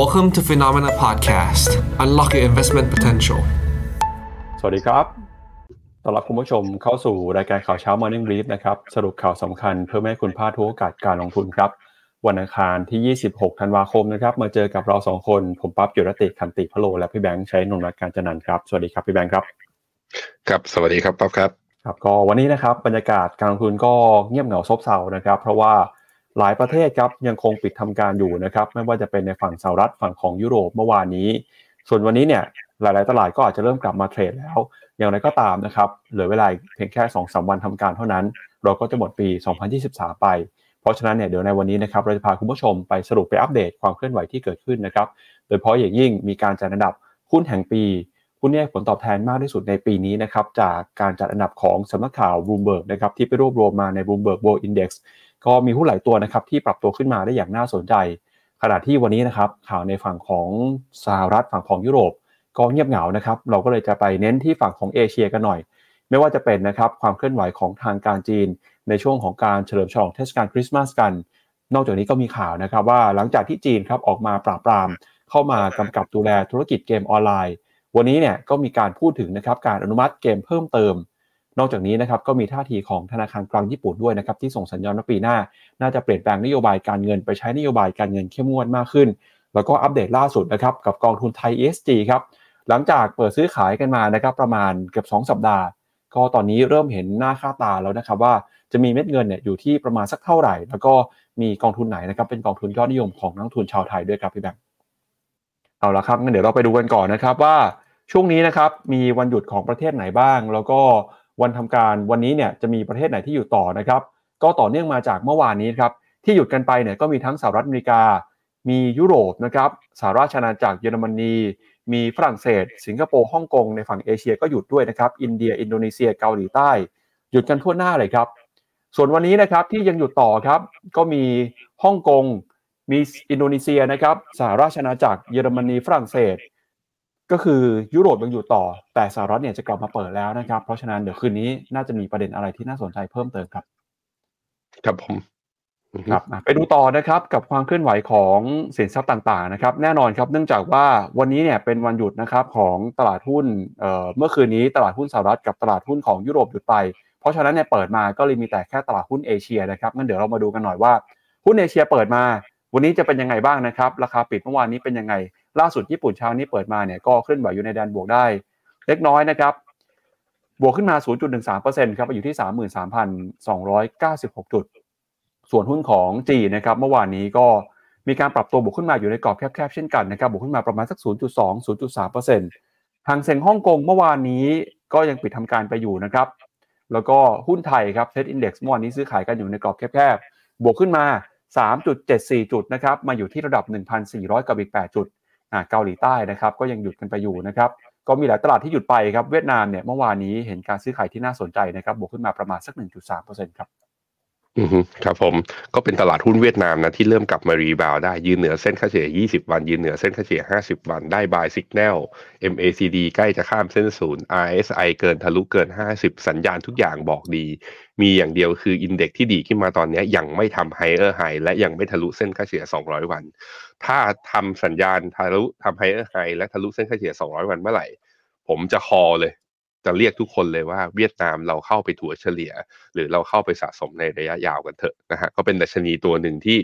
Welcome to Phenomena Podcast. Unlock your investment potential. สวัสดีครับต้อนรับคุณผู้ชมเข้าสู่รายการข่าวเช้า Morning Brief นะครับ สรุปข่าวสำคัญเพื่อไม่ให้คุณพลาดทุกโอกาสการลงทุนครับ วันอังคารที่ 26 ธันวาคมนะครับ มาเจอกับเราสองคน ผมปั๊บจุรติคันติพะโล และพี่แบงค์ใช้นนท์รักการจันนันท์ครับ สวัสดีครับพี่แบงค์ครับ ครับ สวัสดีครับป๊อบครับ ครับ ก็วันนี้นะครับบรรยากาศการลงทุนก็เงียบเหงาซบเซานะครับ เพราะว่า หลายประเทศครับยังคงปิดทำการอยู่นะครับไม่ว่าจะเป็นในฝั่งสหรัฐฝั่งของยุโรปเมื่อวานนี้ ส่วนวันนี้เนี่ยหลาย ๆ ตลาดก็อาจจะเริ่มกลับมาเทรดแล้ว อย่างไรก็ตามนะครับเหลือเวลาเพียงแค่2อสวันทำการเท่านั้น เราก็จะหมดปี 2023 ไป เพราะฉะนั้นเนี่ยเดี๋ยวในวันนี้นะครับเราจะพาคุณผู้ชมไปสรุปไปอัปเดตความเคลื่อนไหวที่เกิดขึ้นนะครับโดยเฉพาะอย่างยิ่งมีการจัดอันดับหุ้นแห่งปีหุ้นที่ให้ผลตอบแทนมากที่สุดในปีนี้นะครับจากการจัดอันดับของสำนักข่าว Bloomberg นะครับที่ไปรวบรวมมาใน Bloomberg World Index ก็มีหุ้นหลายตัวนะครับที่ปรับตัวขึ้นมาได้อย่างน่าสนใจ ขณะที่วันนี้นะครับข่าวในฝั่งของสหรัฐฝั่งของยุโรป ก็เงียบเหงานะครับ เราก็เลยจะไปเน้นที่ฝั่งของเอเชียกันหน่อย ไม่ว่าจะเป็นนะครับความเคลื่อนไหวของทางการจีน ในช่วงของการเฉลิมฉลองเทศกาลคริสต์มาสกัน นอกจากนี้ก็มีข่าวนะครับว่าหลังจากที่จีนครับออกมาปราบปราม เข้ามากำกับดูแลธุรกิจเกมออนไลน์ วันนี้เนี่ยก็มีการพูดถึงนะครับการอนุมัติเกมเพิ่มเติม นอกจากนี้นะครับก็มีท่าทีของธนาคารกลางญี่ปุ่นด้วยนะครับที่ส่งสัญญาณว่าปีหน้า น่าจะเปลี่ยนแปลงนโยบายการเงินไปใช้นโยบายการเงินเข้มงวดมากขึ้น แล้วก็อัปเดตล่าสุดนะครับกับกองทุนไทย ESG ครับหลังจากเปิดซื้อขายกันมานะครับประมาณเกือบ2 สัปดาห์ ก็ตอนนี้เริ่มเห็นหน้าค่าตาแล้วนะครับว่าจะมีเม็ดเงินเนี่ยอยู่ที่ประมาณสักเท่าไหร่ แล้วก็มีกองทุนไหนนะครับเป็นกองทุนยอดนิยมของนักทุนชาวไทยด้วยครับพี่แบงค์เอาละครับงั้นเดี๋ยวเราไปดูกันก่อนนะครับว่าช่วงนี้นะครับมีวันหยุดของประเทศไหนบ้าง แล้วก็ วันทำการวันนี้เนี่ยจะมีประเทศไหนที่อยู่ต่อนะครับ ก็ต่อเนื่องมาจากเมื่อวานนี้ครับที่หยุดกันไปเนี่ยก็มีทั้งสหรัฐอเมริกา มียุโรปนะครับสหราชอาณาจักรเยอรมนี มีฝรั่งเศส สิงคโปร์ฮ่องกงในฝั่งเอเชียก็หยุดด้วยนะครับ อินเดีย อินโดนีเซีย เกาหลีใต้ หยุดกันทั่วหน้าเลยครับ ส่วนวันนี้นะครับที่ยังหยุดต่อครับ ก็มีฮ่องกง มีอินโดนีเซียนะครับสหราชอาณาจักรเยอรมนีฝรั่งเศส ก็คือยุโรปยังอยู่ต่อ แต่สหรัฐเนี่ยจะกลับมาเปิดแล้วนะครับ เพราะฉะนั้นเดี๋ยวคืนนี้น่าจะมีประเด็นอะไรที่น่าสนใจเพิ่มเติมครับครับผมครับไปดูต่อนะครับกับความเคลื่อนไหวของสินทรัพย์ต่างๆนะครับ แน่นอนครับเนื่องจากว่าวันนี้เนี่ยเป็นวันหยุดนะครับของตลาดหุ้นเอ่อเมื่อคืนนี้ตลาดหุ้นสหรัฐกับตลาดหุ้นของยุโรปหยุดไป เพราะฉะนั้นเนี่ยเปิดมาก็เลยมีแต่แค่ตลาดหุ้นเอเชียนะครับงั้นเดี๋ยวเรามาดูกันหน่อยว่าหุ้นเอเชียเปิดมา วันนี้จะเป็นยังไงบ้างนะครับ ราคาปิดเมื่อวานนี้เป็นยังไง ล่าสุดญี่ปุ่นเช้านี้เปิดมาเนี่ยก็เคลื่อนไหวอยู่ในแดนบวกได้ เล็กน้อยนะครับ บวกขึ้นมา 0.13%ครับไปอยู่ที่ 33,296 จุด ส่วนหุ้นของจีนะครับเมื่อวานนี้ก็มีการปรับตัวบวกขึ้นมาอยู่ในกรอบแคบๆเช่นกันนะครับบวกขึ้นมาประมาณสัก 0.2 0.3%ทางเซ็งฮ่องกงเมื่อวานนี้ก็ยังปิดทำการไปอยู่นะครับ แล้วก็หุ้นไทยครับเซ็ตอินดี x เมื่อวานนี้ซื้อขายกันอยู่ในกรอบแคบๆ บวกขึ้นมา 3.74 จุดนะครับ มาอยู่ที่ระดับ 1,400 กับอีก 8 จุด เกาหลีใต้นะครับก็ยังหยุดกันไปอยู่นะครับก็มีหลายตลาดที่หยุดไปครับเวียดนามเนี่ยเมื่อวานนี้เห็นการซื้อขายที่น่าสนใจนะครับบวกขึ้นมาประมาณสัก 1.3%ครับอือฮึครับผมก็เป็นตลาดหุ้นเวียดนามนะที่เริ่มกลับมา rebound ได้ยืนเหนือเส้นค่าเฉลี่ย 20 วัน ยืนเหนือเส้นค่าเฉลี่ย 50 วันได้ buy signal MACD ใกล้จะข้ามเส้นศูนย์ RSI เกินทะลุเกิน 50 สัญญาณทุกอย่างบอกดี มีอย่างเดียวคือ index ที่ดีขึ้นมาตอนนี้ยังไม่ทำ higher high และยังไม่ทะลุเส้นค่าเฉลี่ย 200 วัน ถ้าทำสัญญาณทะลุทำ higher high และทะลุเส้นค่าเฉลี่ย 200 วันเมื่อไหร่ ผมจะ call เลย จะเรียกทุกคนเลยว่าเวียดนามเราเข้าไปถัวเฉลี่ย หรือเราเข้าไปสะสมในระยะยาวกันเถอะนะฮะก็เป็นดัชนีตัวหนึ่งที่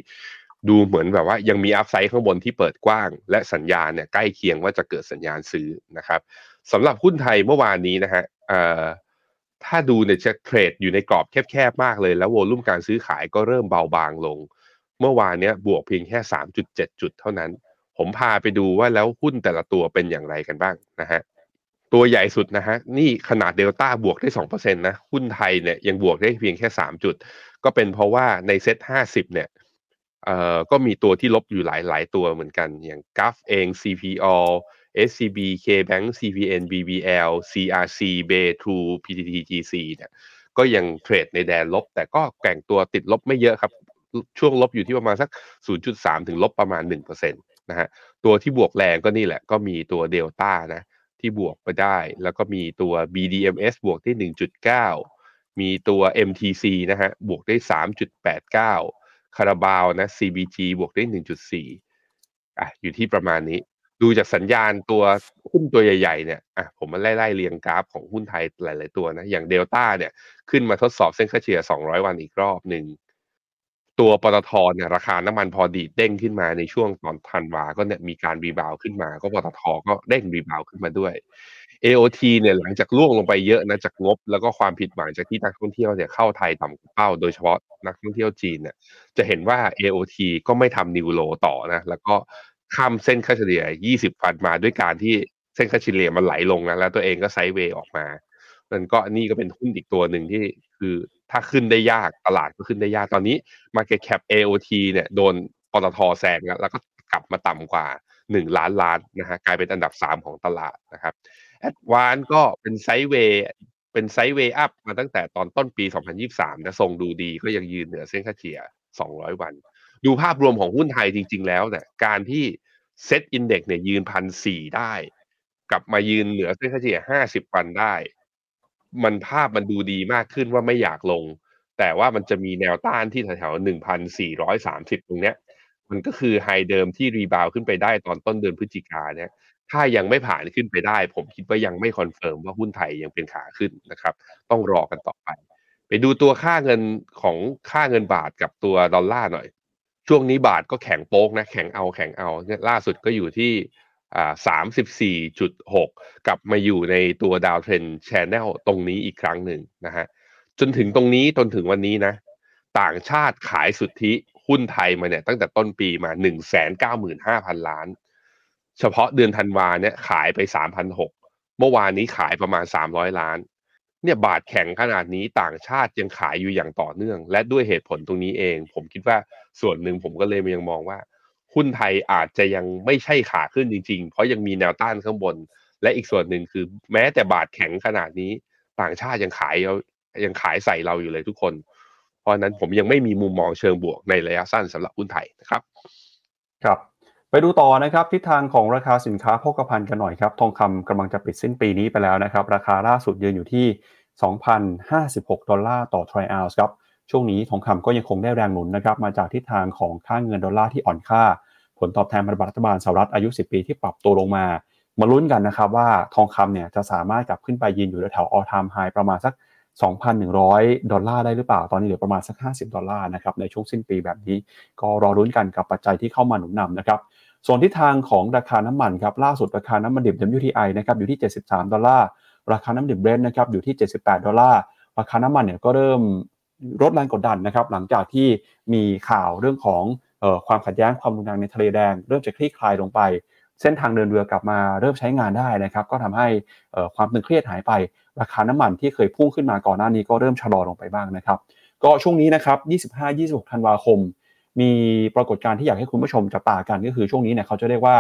ดูเหมือนแบบว่ายังมี upside ข้างบนที่เปิดกว้าง และสัญญาณเนี่ยใกล้เคียงว่าจะเกิดสัญญาณซื้อนะครับสำหรับหุ้นไทยเมื่อวานนี้นะฮะถ้าดูเนี่ยจะเทรดอยู่ในกรอบแคบๆมากเลย แล้วโวลุ่มการซื้อขายก็เริ่มเบาบางลง เมื่อวานเนี้ยบวกเพียงแค่ 3.7 จุดเท่านั้น ผมพาไปดูว่าแล้วหุ้นแต่ละตัวเป็นอย่างไรกันบ้างนะฮะตัวใหญ่สุดนะฮะนี่ขนาดเดลต้าบวกได้สองเปอร์เซ็นต์นะหุ้นไทยเนี่ยยังบวกได้เพียงแค่สามจุด ก็เป็นเพราะว่าในเซ็ตห้าสิบเนี่ยเอ่อก็มีตัวที่ลบอยู่หลายหลายตัวเหมือนกัน อย่างกัฟเอง CPO SCB KBank CPN BBL CRC Bay True PTTGC เนี่ยก็ยังเทรดในแดนลบ แต่ก็แกว่งตัวติดลบไม่เยอะครับ ช่วงลบอยู่ที่ประมาณสัก 0.3 ถึงลบประมาณ1%นะฮะตัวที่บวกแรงก็นี่แหละก็มีตัวเดลต้านะที่บวกไปได้ แล้วก็มีตัว BDMs บวกที่1.9 มีตัว MTC นะฮะบวกได้ 3.89 คาราบาวนะ CBG บวกได้ 1.4อะอยู่ที่ประมาณนี้ ดูจากสัญญาณตัวหุ้นตัวใหญ่ๆเนี่ยอะผมมาไล่ๆเรียงกราฟของหุ้นไทยหลายๆตัวนะ อย่างเดลต้าเนี่ยขึ้นมาทดสอบเส้นค่าเฉลี่ย 200 วันอีกรอบหนึ่ง ตัวปตทเนี่ยราคาน้ำมันพอดีดเด้งขึ้นมาในช่วงตอนธันวาก็เนี่ยมีการ rebound ขึ้นมา ก็ปตทก็เด้ง rebound ขึ้นมาด้วย AOT เนี่ยหลังจากร่วงลงไปเยอะนะจากงบ แล้วก็ความผิดหวังจากที่นักท่องเที่ยวเนี่ยเข้าไทยต่ำกว่าเป้าโดยเฉพาะนักท่องเที่ยวจีนเนี่ยจะเห็นว่า AOT ก็ไม่ทำนิวโลต่อนะแล้วก็ข้ามเส้นค่าเฉลี่ย 20 วันมาด้วยการที่เส้นค่าเฉลี่ยมันไหลลงนะแล้วตัวเองก็ไซด์เวย์ออกมามันก็นี่ก็เป็นหุ้นอีกตัวหนึ่งที่คือ ถ้าขึ้นได้ยากตลาดก็ขึ้นได้ยากตอนนี้ Market Cap AOT เนี่ยโดนปตทแซงแล้วก็กลับมาต่ำกว่า 1 ล้านล้านนะฮะกลายเป็นอันดับ 3 ของตลาดนะครับแอดวานก็เป็นไซด์เวย์เป็น sideway up มาตั้งแต่ตอนต้นปี 2023 นะทรงดูดีก็ยังยืนเหนือเส้นค่าเฉลี่ย 200 วัน ดูภาพรวมของหุ้นไทยจริง ๆ แล้วเนี่ยการที่ SET Index เนี่ยยืนพันสี่ได้ กลับมายืนเหนือเส้นค่าเฉลี่ย 50 วันได้ มันภาพมันดูดีมากขึ้นว่าไม่อยากลง แต่ว่ามันจะมีแนวต้านที่แถวๆ1,430ตรงเนี้ย มันก็คือ high เดิมที่ rebound ขึ้นไปได้ตอนต้นเดือนพฤศจิกาเนี่ยถ้ายังไม่ผ่านขึ้นไปได้ ผมคิดว่ายังไม่ confirm ว่าหุ้นไทยยังเป็นขาขึ้นนะครับ ต้องรอกันต่อไป ไปดูตัวค่าเงินของค่าเงินบาทกับตัวดอลลาร์หน่อย ช่วงนี้บาทก็แข็งโป๊กนะ แข็งเอาแข็งเอาเนี่ยล่าสุดก็อยู่ที่ อ่าสามสิบสี่จุดหกกลับมาอยู่ในตัว downtrend channel ตรงนี้อีกครั้งหนึ่งนะฮะจนถึงตรงนี้จนถึงวันนี้นะ ต่างชาติขายสุทธิหุ้นไทยมาเนี่ยตั้งแต่ต้นปีมาหนึ่งแสนเก้าหมื่นห้าพันล้าน เฉพาะเดือนธันวาเนี่ยขายไปสามพันหกเมื่อวานนี้ขายประมาณสามร้อยล้าน เนี่ยบาทแข็งขนาดนี้ต่างชาติยังขายอยู่อย่างต่อเนื่อง และด้วยเหตุผลตรงนี้เอง ผมคิดว่าส่วนหนึ่งผมก็เลยยังมองว่า หุ้นไทยอาจจะยังไม่ใช่ขาขึ้นจริง ๆ เพราะยังมีแนวต้านข้างบน และอีกส่วนหนึ่งคือแม้แต่บาทแข็งขนาดนี้ ต่างชาติยังขายยังขายใส่เราอยู่เลยทุกคน เพราะนั้นผมยังไม่มีมุมมองเชิงบวกในระยะสั้นสำหรับหุ้นไทยนะครับครับไปดูต่อนะครับทิศทางของราคาสินค้าโภคภัณฑ์กันหน่อยครับทองคำกำลังจะปิดสิ้นปีนี้ไปแล้วนะครับ ราคาล่าสุดยืนอยู่ที่ 2,056 ดอลลาร์ต่อทริอัลส์ครับ ช่วงนี้ทองคำก็ยังคงได้แรงหนุนนะครับมาจากทิศทางของค่าเงินดอลลาร์ที่อ่อนค่า ผลตอบแทนพันธบัตรรัฐบาลสหรัฐอายุ 10 ปีที่ปรับตัวลงมา มาลุ้นกันนะครับว่าทองคำเนี่ยจะสามารถกลับขึ้นไปยืนอยู่แถว all time high ประมาณสัก 2,100 ดอลลาร์ได้หรือเปล่า ตอนนี้เหลือประมาณสัก 50 ดอลลาร์นะครับในช่วงสิ้นปีแบบนี้ ก็รอรุ้นกันกับปัจจัยที่เข้ามาหนุนนำนะครับส่วนทิศทางของราคาน้ำมันครับล่าสุดราคาน้ำมันดิบ WTI นะครับอยู่ที่ 73 ดอลลาร์ราคาน้ำมันดิบเบรนท์นะครับอยู่ที่ 78 ดอลลาร์ราคาน้ำมันเนี่ยก็เริ่ม ลดแรงกดดันนะครับ หลังจากที่มีข่าวเรื่องของออความขัดแย้งความรุนแรงในทะเลแดง เริ่มจะคลี่คลายลงไป เส้นทางเดินเรือกลับมาเริ่มใช้งานได้นะครับ ก็ทำให้ความตึงเครียดหายไป ราคาน้ำมันที่เคยพุ่งขึ้นมาก่อนหน้านี้ก็เริ่มชะลอลงไปบ้างนะครับ ก็ช่วงนี้นะครับ 25-26 ธันวาคม มีปรากฏการณ์ที่อยากให้คุณผู้ชมจับตากันก็คือช่วงนี้เนี่ยเขาจะเรียกว่า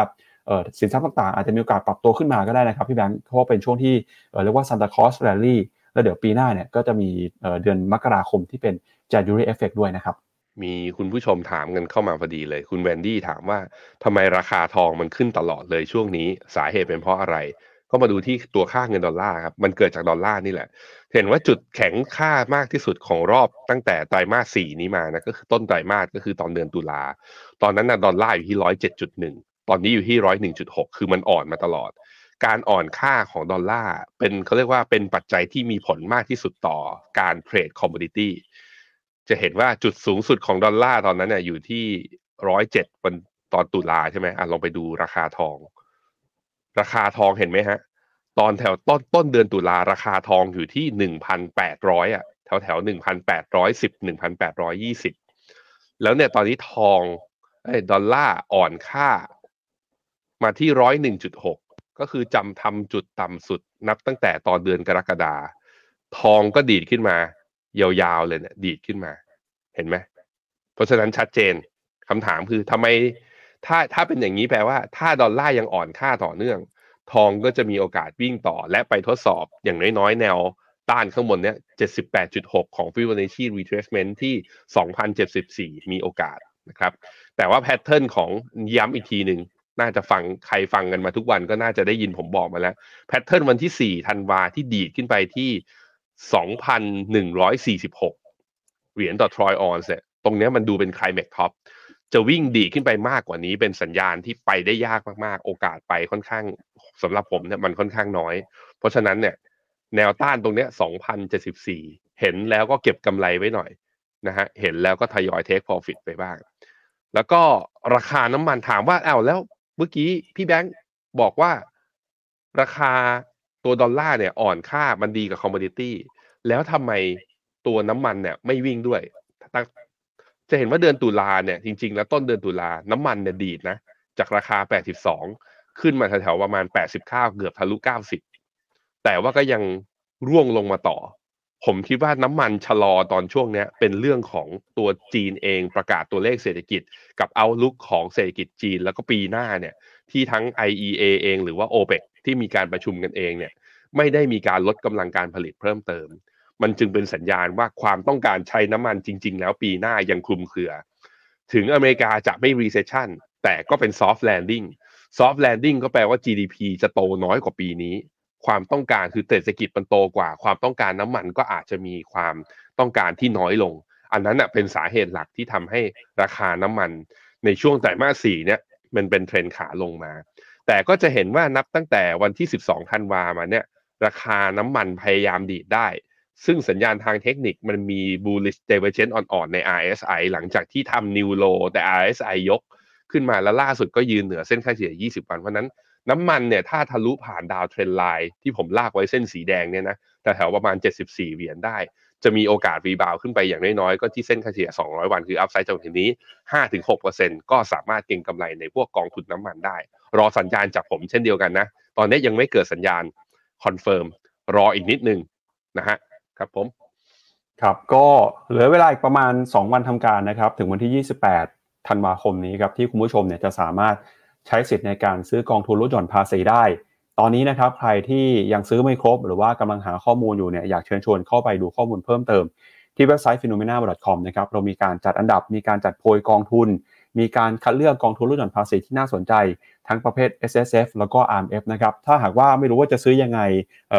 สินทรัพย์ต่างๆ อาจจะมีโอกาสปรับตัวขึ้นมาก็ได้นะครับพี่แบงค์เพราะว่าเป็นช่วงที่เรียกว่า Santa Claus Rally แล้ แล้วเดี๋ยวปีหน้าเนี่ยก็จะมีเดือนมกราคมที่เป็น January Effect ด้วยนะครับ มีคุณผู้ชมถามกันเข้ามาพอดีเลย คุณแวนดี้ถามว่าทำไมราคาทองมันขึ้นตลอดเลยช่วงนี้สาเหตุเป็นเพราะอะไร ก็มาดูที่ตัวค่าเงินดอลลาร์ครับมันเกิดจากดอลลาร์นี่แหละ เห็นว่าจุดแข็งค่ามากที่สุดของรอบตั้งแต่ไตรมาสสี่นี้มานะก็คือต้นไตรมาสก็คือตอนเดือนตุลาตอนนั้นนะดอลลาร์อยู่ที่ร้อยเจ็ดจุดหนึ่งตอนนี้อยู่ที่ร้อยหนึ่งจุดหกคือมันอ่อนมาตลอด การอ่อนค่าของดอลลาร์เป็นเขาเรียกว่าเป็นปัจจัยที่มีผลมากที่สุดต่อการ trade commodity จะเห็นว่าจุดสูงสุดของดอลลาร์ตอนนั้นเนี่ยอยู่ที่ร้อยเจ็ดวันตอนตุลาใช่ไหมอะลองไปดูราคาทอง ราคาทองเห็นไหมฮะ ตอนแถวต้นต้นเดือนตุลาราคาทองอยู่ที่หนึ่งพันแปดร้อยอะแถวแถวหนึ่งพันแปดร้อยสิบหนึ่งพันแปดร้อยยี่สิบแล้วเนี่ยตอนนี้ทองดอลลาร์อ่อนค่ามาที่ร้อยหนึ่งจุดหก ก็คือจำทำจุดต่ำสุดนับตั้งแต่ตอนเดือนกรกฎาทองก็ดีดขึ้นมา ยาวๆเลยเนี่ยดีดขึ้นมา เห็นไหมเพราะฉะนั้นชัดเจนคำถามคือทำไมถ้าถ้าเป็นอย่างนี้แปลว่า ถ้าดอลลาร์ยังอ่อนค่าต่อเนื่อง ทองก็จะมีโอกาสวิ่งต่อและไปทดสอบอย่างน้อยๆ แนวต้านข้างบนเนี้ย78.6 ของ Fibonacci retracement ที่ 2,074 มีโอกาสนะครับ แต่ว่า pattern ของย้ำอีกทีหนึ่ง น่าจะฟังใครฟังกันมาทุกวันก็น่าจะได้ยินผมบอกมาแล้ว pattern วันที่ 4 ธันวาที่ดีดขึ้นไปที่ 2,146 เหรียญต่อทรอยออนเนี่ยตรงนี้มันดูเป็นไคลแม็กท็อปจะวิ่งดีขึ้นไปมากกว่านี้เป็นสัญญาณที่ไปได้ยากมากๆ โอกาสไปค่อนข้างสำหรับผมเนี่ยมันค่อนข้างน้อย เพราะฉะนั้นเนี่ยแนวต้านตรงเนี้ย2,074 เห็นแล้วก็เก็บกำไรไว้หน่อยนะฮะเห็นแล้วก็ทยอยเทค profit ไปบ้าง แล้วก็ราคาน้ำมันถามว่าเอ้าแล้ว เมื่อกี้พี่แบงค์บอกว่าราคาตัวดอลลาร์เนี่ยอ่อนค่ามันดีกับ commodity แล้วทำไมตัวน้ำมันเนี่ยไม่วิ่งด้วยจะเห็นว่าเดือนตุลาเนี่ยจริง ๆ แล้วต้นเดือนตุลาน้ำมันเนี่ยดีดนะ จากราคา 82 ขึ้นมาแถวๆประมาณ 89 เกือบทะลุ 90 แต่ว่าก็ยังร่วงลงมาต่อ ผมคิดว่าน้ำมันชะลอตอนช่วงนี้เป็นเรื่องของตัวจีนเองประกาศตัวเลขเศรษฐกิจ กับ outlook ของเศรษฐกิจจีน แล้วก็ปีหน้าเนี่ยที่ทั้ง IEA เองหรือว่า OPEC ที่มีการประชุมกันเองเนี่ยไม่ได้มีการลดกำลังการผลิตเพิ่มเติม มันจึงเป็นสัญญาณว่าความต้องการใช้น้ำมันจริง ๆ แล้วปีหน้ายังคลุมเครือ ถึงอเมริกาจะไม่ recession แต่ก็เป็น soft landing soft landing ก็แปลว่า GDP จะโตน้อยกว่าปีนี้ ความต้องการคือเศรษฐกิจมันโตกว่า ความต้องการน้ำมันก็อาจจะมีความต้องการที่น้อยลง อันนั้นนะเป็นสาเหตุหลักที่ทำให้ราคาน้ำมัน ในช่วงไตรมาสสี่เนี่ยมันเป็นเทรนขาลงมา แต่ก็จะเห็นว่านับตั้งแต่วันที่ 12ธันวามาเนี่ยราคาน้ำมันพยายามดีดได้ ซึ่งสัญญาณทางเทคนิคมันมี bullish divergence อ่อนๆใน RSI หลังจากที่ทำ new low แต่ RSI ยกขึ้นมาแล้วล่าสุดก็ยืนเหนือเส้นค่าเฉลี่ย 20 วัน เพราะนั้น น้ำมันเนี่ยถ้าทะลุผ่านดาวเทรนไลน์ที่ผมลากไว้เส้นสีแดงเนี่ยนะแต่แถวประมาณ 74 เหรียญได้ จะมีโอกาส rebound ขึ้นไปอย่างน้อยๆ ก็ที่เส้นค่าเฉลี่ย 200 วันคือ upside จากที่นี้ 5-6%ก็สามารถเก็งกำไรในพวกกองทุนน้ำมันได้ รอสัญญาณจากผมเช่นเดียวกันนะ ตอนนี้ยังไม่เกิดสัญญาณ confirm รออีกนิดนึงนะฮะครับผม ครับก็เหลือเวลาอีกประมาณ 2 วันทำการนะครับ ถึงวันที่ 28ธันวาคมนี้ครับที่คุณผู้ชมเนี่ยจะสามารถ ใช้สิทธิ์ในการซื้อกองทุนลดหย่อนภาษีได้ ตอนนี้นะครับใครที่ยังซื้อไม่ครบ หรือว่ากำลังหาข้อมูลอยู่เนี่ยอยากเชิญชวนเข้าไปดูข้อมูลเพิ่มเติม ที่เว็บไซต์ phenomena.com นะครับเรามีการจัดอันดับมีการจัดโพยกองทุน มีการคัดเลือกกองทุนลดหย่อนภาษีที่น่าสนใจ ทั้งประเภท S S F แล้วก็ R M F นะครับถ้าหากว่าไม่รู้ว่าจะซื้อยังไง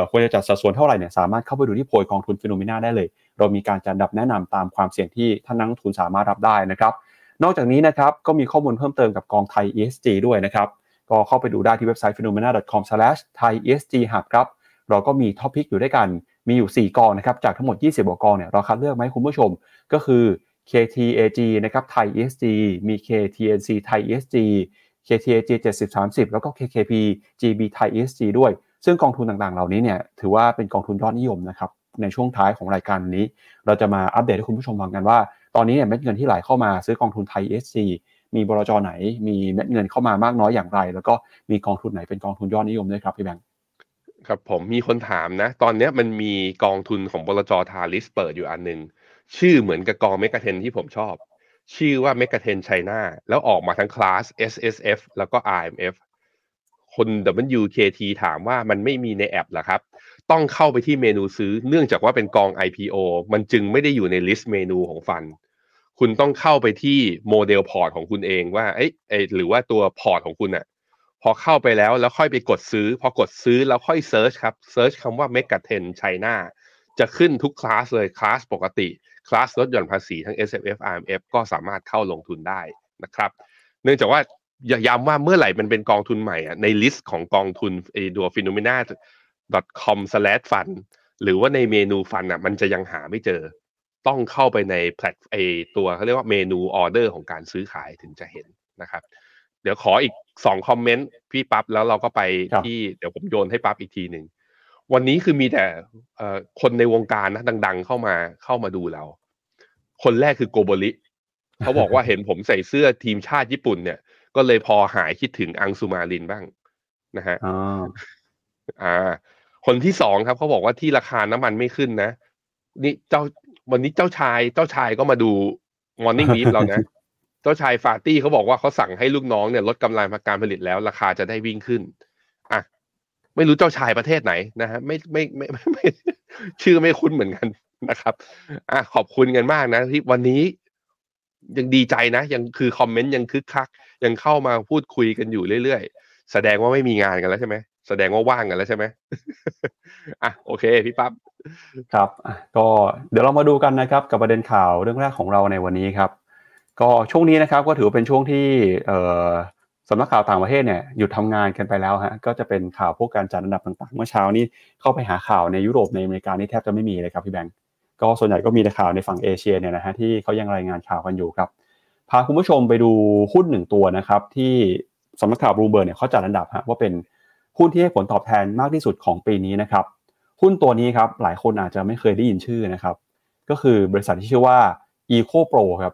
ควรจะจัดสัดส่วนเท่าไหร่เนี่ยสามารถเข้าไปดูที่โพยกองทุน Phenomena ได้เลย เรามีการจัดอันดับแนะนำตามความเสี่ยงที่ท่านนักทุนสามารถรับได้นะครับ นอกจากนี้นะครับก็มีข้อมูลเพิ่มเติมกับกองไทย ESG ด้วยนะครับ ก็เข้าไปดูได้ที่เว็บไซต์ phenomena.com/thaieSGhub ครับเราก็มีท็อปิกอยู่ด้วยกันมีอยู่ 4 กองนะครับจากทั้งหมด 20กว่ากองเนี่ยเราคัดเลือกมาให้คุณผู้ชมก็คือ KTAG นะครับไทย ESG มี KTNC ไทย ESG KTAG 7030 แล้วก็ KKP GB ไทย ESG ด้วย ซึ่งกองทุนต่างๆ เหล่านี้เนี่ยถือว่าเป็นกองทุนยอดนิยมนะครับในช่วงท้ายของรายการนี้ เราจะมาอัปเดตให้คุณผู้ชมฟังกันว่า ตอนนี้เนี่ยเม็ดเงินที่ไหลเข้ามาซื้อกองทุนไทย ESG มีบลจไหน มีเม็ดเงินเข้ามามากน้อยอย่างไร แล้วก็มีกองทุนไหนเป็นกองทุนยอดนิยมด้วยครับพี่แบงค์ครับผมมีคนถามนะ ตอนนี้มันมีกองทุนของบลจทาลิสเปิดอยู่อันหนึ่งชื่อเหมือนกับกอง Mega Ten ที่ผมชอบ ชื่อว่า Mega Ten China แล้วออกมาทั้ง class S S F แล้วก็ R M F คน WKT ถามว่ามันไม่มีในแอปหรอครับ ต้องเข้าไปที่เมนูซื้อ เนื่องจากว่าเป็นกอง IPO มันจึงไม่ได้อยู่ใน list เมนูของ fund คุณต้องเข้าไปที่ model port ของคุณเองว่าเอ้ยหรือว่าตัว port ของคุณอะพอเข้าไปแล้วแล้วค่อยไปกดซื้อ พอกดซื้อแล้วค่อย search ครับ search คำว่า m e g a t e n China จะขึ้นทุกคลาสเลยคลาสปกติคลาสลดหย่อนภาษีทั้ง S S F R M F ก็สามารถเข้าลงทุนได้นะครับ เนื่องจากว่าอย่าย้ำว่าเมื่อไหร่มันเป็นกองทุนใหม่อะใน list ของกองทุนไอ้ตัว finnomena com slash fund หรือว่าในเมนูฟันอะมันจะยังหาไม่เจอ ต้องเข้าไปในแพลตไอตัวเขาเรียกว่าเมนูออเดอร์ของการซื้อขายถึงจะเห็นนะครับ เดี๋ยวขออีกสองคอมเมนต์พี่ปั๊บแล้วเราก็ไปครับที่เดี๋ยวผมโยนให้ปั๊บอีกทีหนึ่งวันนี้คือมีแต่เอ่อคนในวงการนะดัง ๆ เข้ามาเข้ามาดูเรา คนแรกคือโกโบริเขาบอกว่าเห็นผมใส่เสื้อทีมชาติญี่ปุ่นเนี่ย ก็เลยพอหายคิดถึงอังสุมารินบ้างนะฮะอ่าอ่า คนที่สองครับเขาบอกว่าที่ราคาน้ำมันไม่ขึ้นนะ นี่เจ้าวันนี้เจ้าชาย เจ้าชายก็มาดูมอร์นิ่งวีฟเรานะ เจ้าชายฟาร์ตี้เขาบอกว่าเขาสั่งให้ลูกน้องเนี่ยลดกำลังการผลิตแล้ว ราคาจะได้วิ่งขึ้นอะไม่รู้เจ้าชายประเทศไหนนะฮะไม่ไม่ไม่ไม่ไม่ชื่อไม่คุ้นเหมือนกันนะครับ อะขอบคุณกันมากนะที่วันนี้ยังดีใจนะ ยังคือคอมเมนต์ยังคึกคัก ยังเข้ามาพูดคุยกันอยู่เรื่อยๆ แสดงว่าไม่มีงานกันแล้วใช่ไหม แสดงว่าว่างกันแล้วใช่ไหมอะโอเคพี่ปั๊บครับก็เดี๋ยวเรามาดูกันนะครับกับประเด็นข่าวเรื่องแรกของเราในวันนี้ครับ ก็ช่วงนี้นะครับก็ถือเป็นช่วงที่สำนักข่าวต่างประเทศเนี่ยหยุดทำงานกันไปแล้วฮะก็จะเป็นข่าวพวกการจัดอันดับต่างๆ เมื่อเช้านี้เข้าไปหาข่าวในยุโรปในอเมริกานี่แทบจะไม่มีเลยครับพี่แบงก์ก็ส่วนใหญ่ก็มีแต่ข่าวในฝั่งเอเชียเนี่ยนะฮะที่เขายังรายงานข่าวกันอยู่ครับพาคุณผู้ชมไปดูหุ้นหนึ่งตัวนะครับที่สำนักข่าวบลูเบิร์เนี่ยเขาจัดอันดับฮะว่าเป็น หุ้นที่ให้ผลตอบแทนมากที่สุดของปีนี้นะครับหุ้นตัวนี้ครับหลายคนอาจจะไม่เคยได้ยินชื่อนะครับ ก็คือบริษัทที่ชื่อว่า Eco Pro ครับ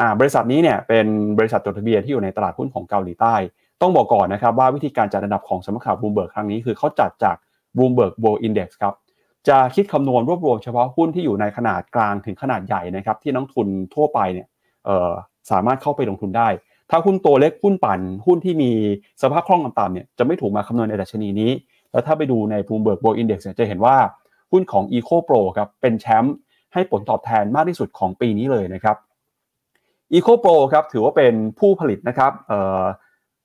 อ่าบริษัทนี้เนี่ยเป็นบริษัทจดทะเบียนที่อยู่ในตลาดหุ้นของเกาหลีใต้ ต้องบอกก่อนนะครับว่าวิธีการจัดอันดับของสำนักข่าวบลูเบิร์กครั้งนี้คือเขาจัดจาก Bloomberg World Index ครับจะคิดคำนวณรวบรวมเฉพาะหุ้นที่อยู่ในขนาดกลางถึงขนาดใหญ่นะครับที่นักทุนทั่วไปเนี่ยสามารถเข้าไปลงทุนได้ ถ้าหุ้นตัวเล็กหุ้นปั่นหุ้นที่มีสภาพคล่องต่ำๆเนี่ยจะไม่ถูกมาคำนวณในดัชนีนี้ แล้วถ้าไปดูใน Bloomberg World Index จะเห็นว่าหุ้นของ Eco Pro ครับเป็นแชมป์ให้ผลตอบแทนมากที่สุดของปีนี้เลยนะครับ Eco Pro ครับถือว่าเป็นผู้ผลิตนะครับ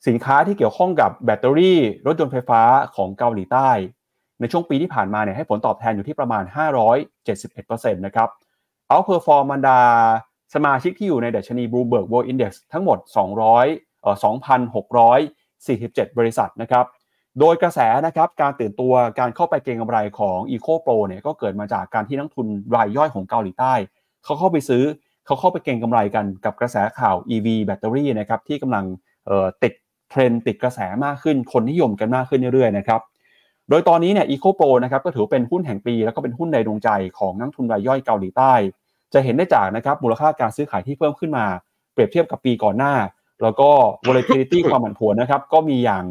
สินค้าที่เกี่ยวข้องกับแบตเตอรี่ รถยนต์ไฟฟ้าของเกาหลีใต้ ในช่วงปีที่ผ่านมาเนี่ยให้ผลตอบแทนอยู่ที่ประมาณ 571%นะครับ outperform บรรดา สมาชิกที่อยู่ในดัชนี Bloomberg World Index ทั้งหมด 200เอ่อ2,647 บริษัทนะครับ โดยกระแสนะครับการตื่นตัวการเข้าไปเก็งกำไรของ Eco Pro เนี่ยก็เกิดมาจากการที่นักทุนรายย่อยของเกาหลีใต้ เขาเข้าไปซื้อเขาเข้าไปเก็งกำไรกันกับกระแสข่าว EV แบตเตอรี่นะครับที่กำลังติดเทรนติดกระแสมากขึ้น คนนิยมกันมากขึ้นเรื่อยๆนะครับโดยตอนนี้เนี่ย Eco Pro นะครับก็ถือเป็นหุ้นแห่งปี แล้วก็เป็นหุ้นในดวงใจของนักทุนรายย่อยเกาหลีใต้ จะเห็นได้จากนะครับมูลค่าการซื้อขายที่เพิ่มขึ้นมา เปรียบเทียบกับปีก่อนหน้า แล้วก็ volatility ความผันผวนนะครับก็มีอย่าง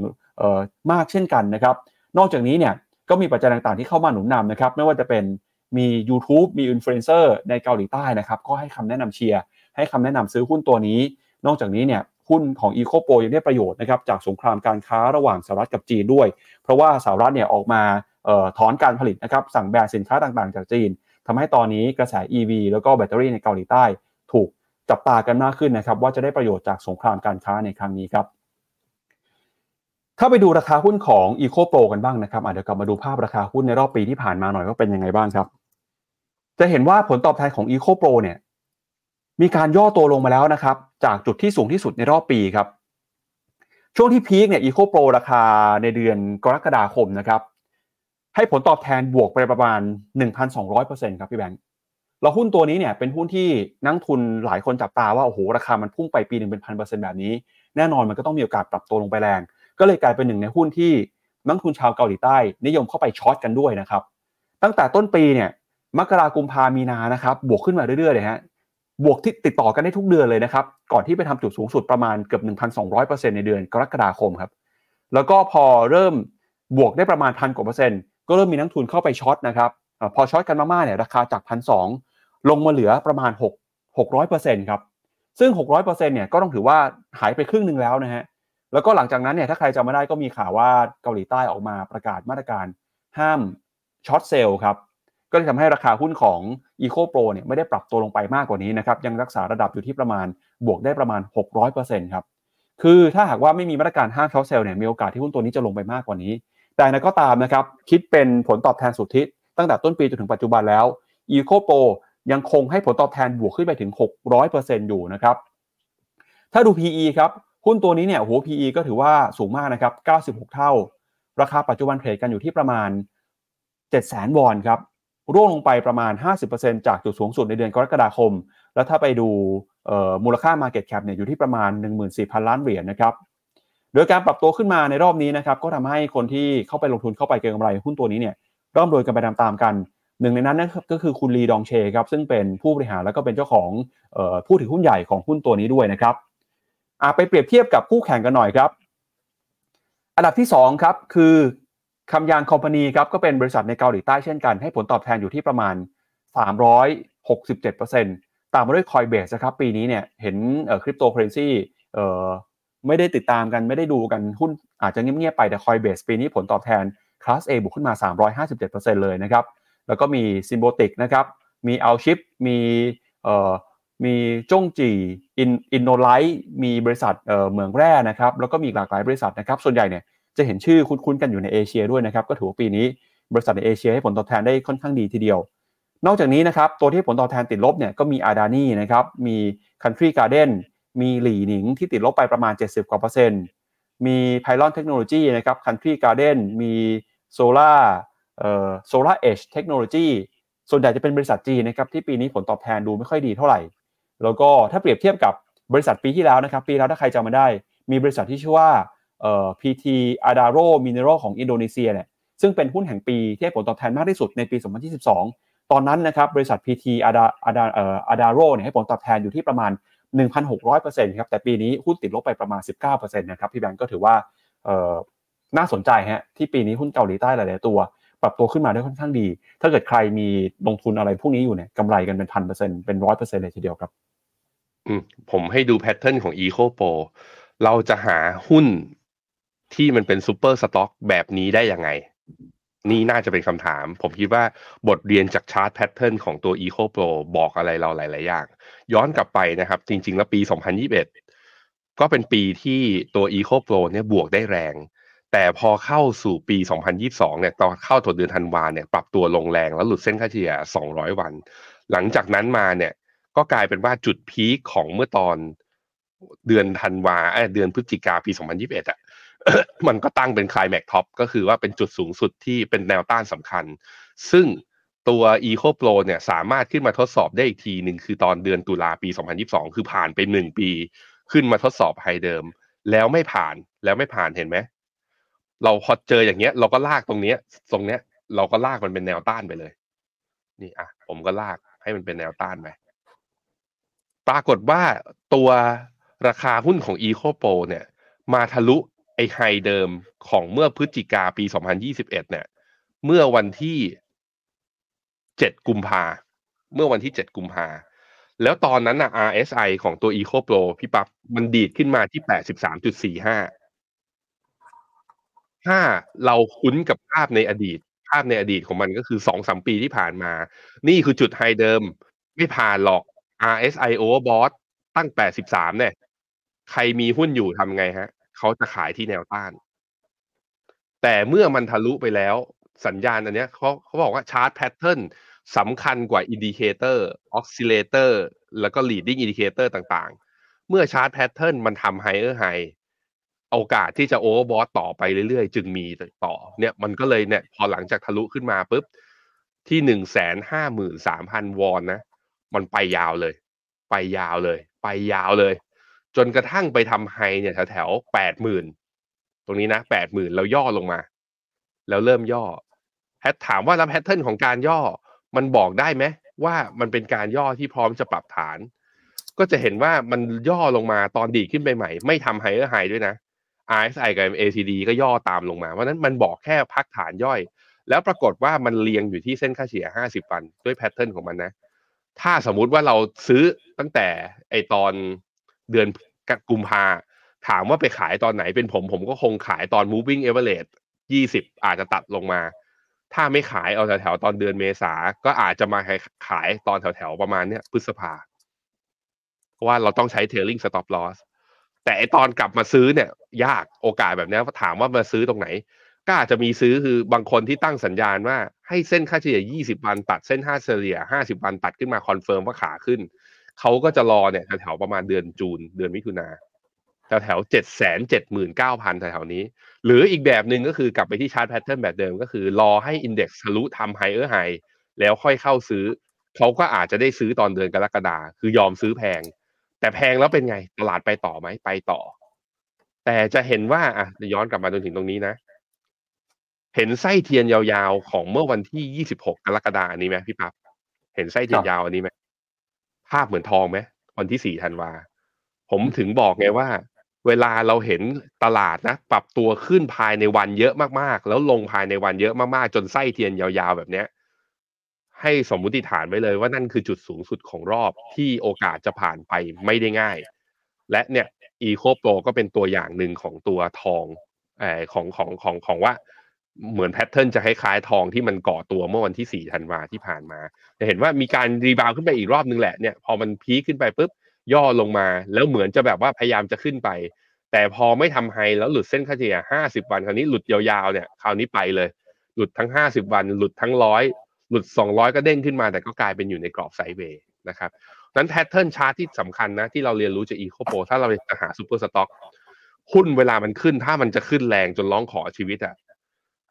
มากเช่นกันนะครับ นอกจากนี้เนี่ยก็มีปัจจัยต่างๆที่เข้ามาหนุนนำนะครับไม่ว่าจะเป็นมี YouTube มีอินฟลูเอนเซอร์ในเกาหลีใต้นะครับก็ให้คำแนะนำเชียร์ให้คำแนะนำซื้อหุ้นตัวนี้ นอกจากนี้เนี่ยหุ้นของ Eco Pro ยังได้ประโยชน์นะครับจากสงครามการค้าระหว่างสหรัฐกับจีนด้วย เพราะว่าสหรัฐเนี่ยออกมาถอนการผลิตนะครับสั่งแบนสินค้าต่างๆ จากจีน ทำให้ตอนนี้กระแส EV แล้วก็แบตเตอรี่ในเกาหลีใต้ ถูกจับตากันมากขึ้นนะครับว่าจะได้ประโยชน์จากสงครามการค้าในครั้งนี้ครับถ้าไปดูราคาหุ้นของ Eco Pro กันบ้างนะครับเดี๋ยวกลับมาดูภาพราคาหุ้นในรอบปีที่ผ่านมาหน่อยว่าเป็นยังไงบ้างครับ จะเห็นว่าผลตอบแทนของ Eco Pro เนี่ยมีการย่อตัวลงมาแล้วนะครับ จากจุดที่สูงที่สุดในรอบปีครับ ช่วงที่ peak เนี่ย Eco Pro ราคาในเดือนกรกฎาคมนะครับ ให้ผลตอบแทนบวกไปประมาณ 1,200%ครับพี่แบงค์เราหุ้นตัวนี้เนี่ยเป็นหุ้นที่นักทุนหลายคนจับตาว่าโอ้โหราคามันพุ่งไปปีหนึ่งเป็นพันเปอร์เซ็นต์แบบนี้ แน่นอนมันก็ต้องมีโอกาสปรับตัวลงไปแรง ก็เลยกลายเป็นหนึ่งในหุ้นที่นักทุนชาวเกาหลีใต้ นิยมเข้าไป short กันด้วยนะครับตั้งแต่ต้นปีเนี่ยมกรากุมภามีนานะครับบวกขึ้นมาเรื่อยๆเลยฮะบวกที่ติดต่อกันได้ทุกเดือนเลยนะครับก่อนที่ไปทำจุดสูงสุดประมาณเกือบ 1,200%ในเดือนกรกฎาคมครับแล้วก็พอเริ่มบวกได้ประมาณพันกว่าเปอร์เซ็นต์ ก็เริ่มมีนักทุนเข้าไปช็อตนะครับอพอช็อตกันมากๆเนี่ยราคาจากพันสลงมาเหลือประมาณ 6 600%ครับซึ่ง 600%เนี่ยก็ต้องถือว่าหายไปครึ่งหนึ่งแล้วนะฮะแล้วก็หลังจากนั้นเนี่ยถ้าใครจำไม่ได้ก็มีข่าวว่าเกาหลีใต้ออกมาประกาศมาตรการห้ามshort sell ครับก็เลยทำให้ราคาหุ้นของ Eco Pro เนี่ยไม่ได้ปรับตัวลงไปมากกว่านี้นะครับยังรักษาระดับอยู่ที่ประมาณบวกได้ประมาณ 600%ครับคือถ้าหากว่าไม่มีมาตรการห้าม short sell เนี่ยมีโอกาสที่หุ้นตัวนี้จะลงไปมากกว่านี้ แต่ก็ตามนะครับคิดเป็นผลตอบแทนสุทธิตั้งแต่ต้นปีจนถึงปัจจุบันแล้ว Eco Pro ยังคงให้ผลตอบแทนบวกขึ้นไปถึง 600%อยู่นะครับถ้าดู PE ครับหุ้นตัวนี้เนี่ยโห PE ก็ถือว่าสูงมากนะครับ 96 เท่า ราคาปัจจุบันเทรดกันอยู่ที่ประมาณ 700,000 วอนครับ ร่วงลงไปประมาณ 50%จากจุดสูงสุดในเดือนกรกฎาคม แล้วถ้าไปดูมูลค่า Market Cap เนี่ยอยู่ที่ประมาณ 14,000 ล้านเหรียญนะครับ โดยการปรับตัวขึ้นมาในรอบนี้นะครับก็ทำให้คนที่เข้าไปลงทุนเข้าไปเก็งกำไรหุ้นตัวนี้เนี่ยร่ำรวยกันไปตามๆกันหนึ่งในนั้นนะครับก็คือคุณลีดองเชครับซึ่งเป็นผู้บริหารแล้วก็เป็นเจ้าของผู้ถือหุ้นใหญ่ของหุ้นตัวนี้ด้วยนะครับไปเปรียบเทียบกับคู่แข่งกันหน่อยครับ อันดับที่2ครับคือ Kumyang Company ครับก็เป็นบริษัทในเกาหลีใต้เช่นกัน ให้ผลตอบแทนอยู่ที่ประมาณ 367%ตามมาด้วย Coinbase นะครับปีนี้เนี่ยเห็นคริปโตเคอเรนซี ไม่ได้ติดตามกันไม่ได้ดูกันหุ้นอาจจะเงียบๆไปแต่ Coinbase ปีนี้ผลตอบแทนคลาส A บุกขึ้นมา 357%เลยนะครับ แล้วก็มี Symbotic นะครับ มี Alchip มีมี Zhongji In Innolight มีบริษัทเหมืองแร่นะครับ แล้วก็มีหลากหลายบริษัทนะครับ ส่วนใหญ่เนี่ยจะเห็นชื่อคุ้นๆกันอยู่ในเอเชียด้วยนะครับ ก็ถือว่าปีนี้บริษัทในเอเชียให้ผลตอบแทนได้ค่อนข้างดีทีเดียว นอกจากนี้นะครับ ตัวที่ผลตอบแทนติดลบเนี่ยก็มี Adani นะครับ มี Country Garden มี Li Ning ที่ติดลบไปประมาณ 70 กว่าเปอร์เซ็นต์มี Pylon Technology นะครับ Country Garden มีโซล่าเอ่อ SolarEdge Technology ส่วนใหญ่จะเป็นบริษัทจีนนะครับที่ปีนี้ผลตอบแทนดูไม่ค่อยดีเท่าไหร่ แล้วก็ถ้าเปรียบเทียบกับบริษัทปีที่แล้วนะครับปีแล้วถ้าใครจำมาได้ มีบริษัทที่ชื่อว่าเอ่อ PT Adaro Mineral ของอินโดนีเซียเนี่ยซึ่งเป็นหุ้นแห่งปีที่ให้ผลตอบแทนมากที่สุดในปี 2022 ตอนนั้นนะครับบริษัท PT Ada Ada เอ่อ Adaro เนี่ยให้ผลตอบแทนอยู่ที่ประมาณ 1,600%ครับแต่ปีนี้หุ้นติดลบไปประมาณ 19%นะครับพี่แบงก์ก็ถือว่าน่าสนใจฮะที่ปีนี้หุ้นเกาหลีใต้หลาย ๆ ตัว ปรับตัวขึ้นมาได้ค่อนข้างดี ถ้าเกิดใครมีลงทุนอะไรพวกนี้อยู่เนี่ยกำไรกันเป็นพันเปอร์เซ็นต์เป็นร้อยเปอร์เซ็นต์เลยทีเดียวครับผมให้ดู pattern ของ Eco Pro เราจะหาหุ้นที่มันเป็น super stock แบบนี้ได้ยังไง นี่น่าจะเป็นคำถาม ผมคิดว่าบทเรียนจาก chart pattern ของตัว Eco Pro บอกอะไรเราหลาย ๆ อย่าง ย้อนกลับไปนะครับ จริง ๆ แล้วปี 2021 ก็เป็นปีที่ตัว Eco Pro เนี่ยบวกได้แรง แต่พอเข้าสู่ปี 2022 เนี่ยตอนเข้าตัวเดือนธันวาเนี่ยปรับตัวลงแรงแล้วหลุดเส้นค่าเฉลี่ย 200 วัน หลังจากนั้นมาเนี่ยก็กลายเป็นว่าจุดพีคของเมื่อตอนเดือนธันวาเเดือนพฤศจิกาปี 2021อะ มันก็ตั้งเป็นคลายแม็กท็อปก็คือว่าเป็นจุดสูงสุดที่เป็นแนวต้านสำคัญ ซึ่งตัว Eco Pro เนี่ยสามารถขึ้นมาทดสอบได้อีกทีหนึ่งคือตอนเดือนตุลาปี 2022 คือผ่านไปหนึ่งปี ขึ้นมาทดสอบไฮเดิม แล้วไม่ผ่านแล้วไม่ผ่านเห็นไหมเราพอเจออย่างเงี้ย เราก็ลากตรงเนี้ย ตรงเนี้ย เราก็ลากมันเป็นแนวต้านไปเลย นี่อะ ผมก็ลากให้มันเป็นแนวต้านไปปรากฏว่าตัวราคาหุ้นของ Eco Pro เนี่ย มาทะลุ อ้ไฮเดิมของเมื่อพฤศจิกาปี 2021 เนี่ย เมื่อวันที่ 7 กุมภาเมื่อวันที่ 7 กุมภาแล้วตอนนั้นนะ RSI ของตัว Eco Pro พี่ปั๊บมันดีดขึ้นมาที่ 83.45 ถ้าเราคุ้นกับภาพในอดีต ภาพในอดีตของมันก็คือสองสามปีที่ผ่านมา นี่คือจุดไฮเดิม ไม่ผ่านหรอก RSI overbought ตั้ง 83 เนี่ย ใครมีหุ้นอยู่ทำไงฮะ เขาจะขายที่แนวต้าน แต่เมื่อมันทะลุไปแล้วสัญญาณอันเนี้ยเขาเขาบอกว่า chart pattern สำคัญกว่า indicator oscillator แล้วก็ leading indicator ต่างๆ เมื่อ chart pattern มันทำ higher high โอกาสที่จะ overbought ต่อไปเรื่อยๆ จึงมีต่อ เนี่ยมันก็เลยเนี่ยพอหลังจากทะลุขึ้นมาปุ๊บ ที่หนึ่งแสนห้าหมื่นสามพันวอนนะ มันไปยาวเลย ไปยาวเลย ไปยาวเลย จนกระทั่งไปทำ high เนี่ยแถวๆแปดหมื่นตรงนี้นะแปดหมื่นแล้วย่อลงมา แล้วเริ่มย่อแพทถามว่าแล้ว pattern ของการย่อมันบอกได้ไหมว่ามันเป็นการย่อที่พร้อมจะปรับฐาน ก็จะเห็นว่ามันย่อลงมาตอนดีดขึ้นไปใหม่ ไม่ทำ higher high ด้วยนะ RSI กับ MACD ก็ย่อตามลงมา เพราะนั้นมันบอกแค่พักฐานย่อย แล้วปรากฏว่ามันเรียงอยู่ที่เส้นค่าเฉลี่ย 50 วันด้วยแพทเทิร์นของมันนะ ถ้าสมมุติว่าเราซื้อตั้งแต่ไอตอน เดือนกุมภาถามว่าไปขายตอนไหนเป็นผมผมก็คงขายตอน moving average 20อาจจะตัดลงมา ถ้าไม่ขายเอาแถวๆตอนเดือนเมษาก็อาจจะมาขายตอนแถวๆประมาณเนี้ยพฤษภาเพราะว่าเราต้องใช้ trailing stop loss แต่ไอตอนกลับมาซื้อเนี่ย ยากโอกาสแบบนี้ถามว่ามาซื้อตรงไหน ก็อาจจะมีซื้อคือบางคนที่ตั้งสัญญาณว่าให้เส้นค่าเฉลี่ย 20 วันตัดเส้น5เฉลี่ย 50 วันตัดขึ้นมา confirm ว่าขาขึ้น เขาก็จะรอเนี่ยแถวๆประมาณเดือน June เดือนมิถุนาแถวแถวเจ็ดแสนเจ็ดหมื่นเก้าพันแถวๆนี้ หรืออีกแบบหนึ่งก็คือกลับไปที่ chart pattern แบบเดิมก็คือรอให้ index ทะลุทำ higher high แล้วค่อยเข้าซื้อ เขาก็อาจจะได้ซื้อตอนเดือนกรกฎาคือยอมซื้อแพง แต่แพงแล้วเป็นไง ตลาดไปต่อไหมไปต่อ แต่จะเห็นว่าอะย้อนกลับมาจนถึงตรงนี้นะ เห็นไส้เทียนยาวๆของเมื่อวันที่26กรกฎาอันนี้ไหมพี่ปั๊บเห็นไส้เทียนยาวอันนี้ไหม ภาพเหมือนทองไหมวันที่4ธันวา ผมถึงบอกไงว่า เวลาเราเห็นตลาดนะ ปรับตัวขึ้นภายในวันเยอะมากๆ แล้วลงภายในวันเยอะมากๆ จนไส้เทียนยาวๆแบบเนี้ย ให้สมมุติฐานไว้เลยว่านั่นคือจุดสูงสุดของรอบที่โอกาสจะผ่านไปไม่ได้ง่าย และเนี่ย Eco Pro ก็เป็นตัวอย่างหนึ่งของตัวทองเอ่อของของของของว่า เหมือนแพทเทิร์นจะคล้ายๆทองที่มันก่อตัวเมื่อวันที่ 4 ธันวาที่ผ่านมา จะเห็นว่ามีการรีบาวขึ้นไปอีกรอบนึงแหละเนี่ยพอมันพีคขึ้นไปปุ๊บย่อลงมา แล้วเหมือนจะแบบว่าพยายามจะขึ้นไป แต่พอไม่ทำไฮแล้วหลุดเส้นค่าเฉลี่ย 50 วันคราวนี้หลุดยาวๆเนี่ยคราวนี้ไปเลย หลุดทั้ง 50 วัน หลุดทั้งร้อยหลุด 200 ก็เด้งขึ้นมาแต่ก็กลายเป็นอยู่ในกรอบ sideway นะครับนั้น pattern chart ที่สำคัญนะที่เราเรียนรู้จาก Eco Pro ถ้าเราจะหา super stock หุ้นเวลามันขึ้นถ้ามันจะขึ้นแรงจนร้องขอชีวิตอะ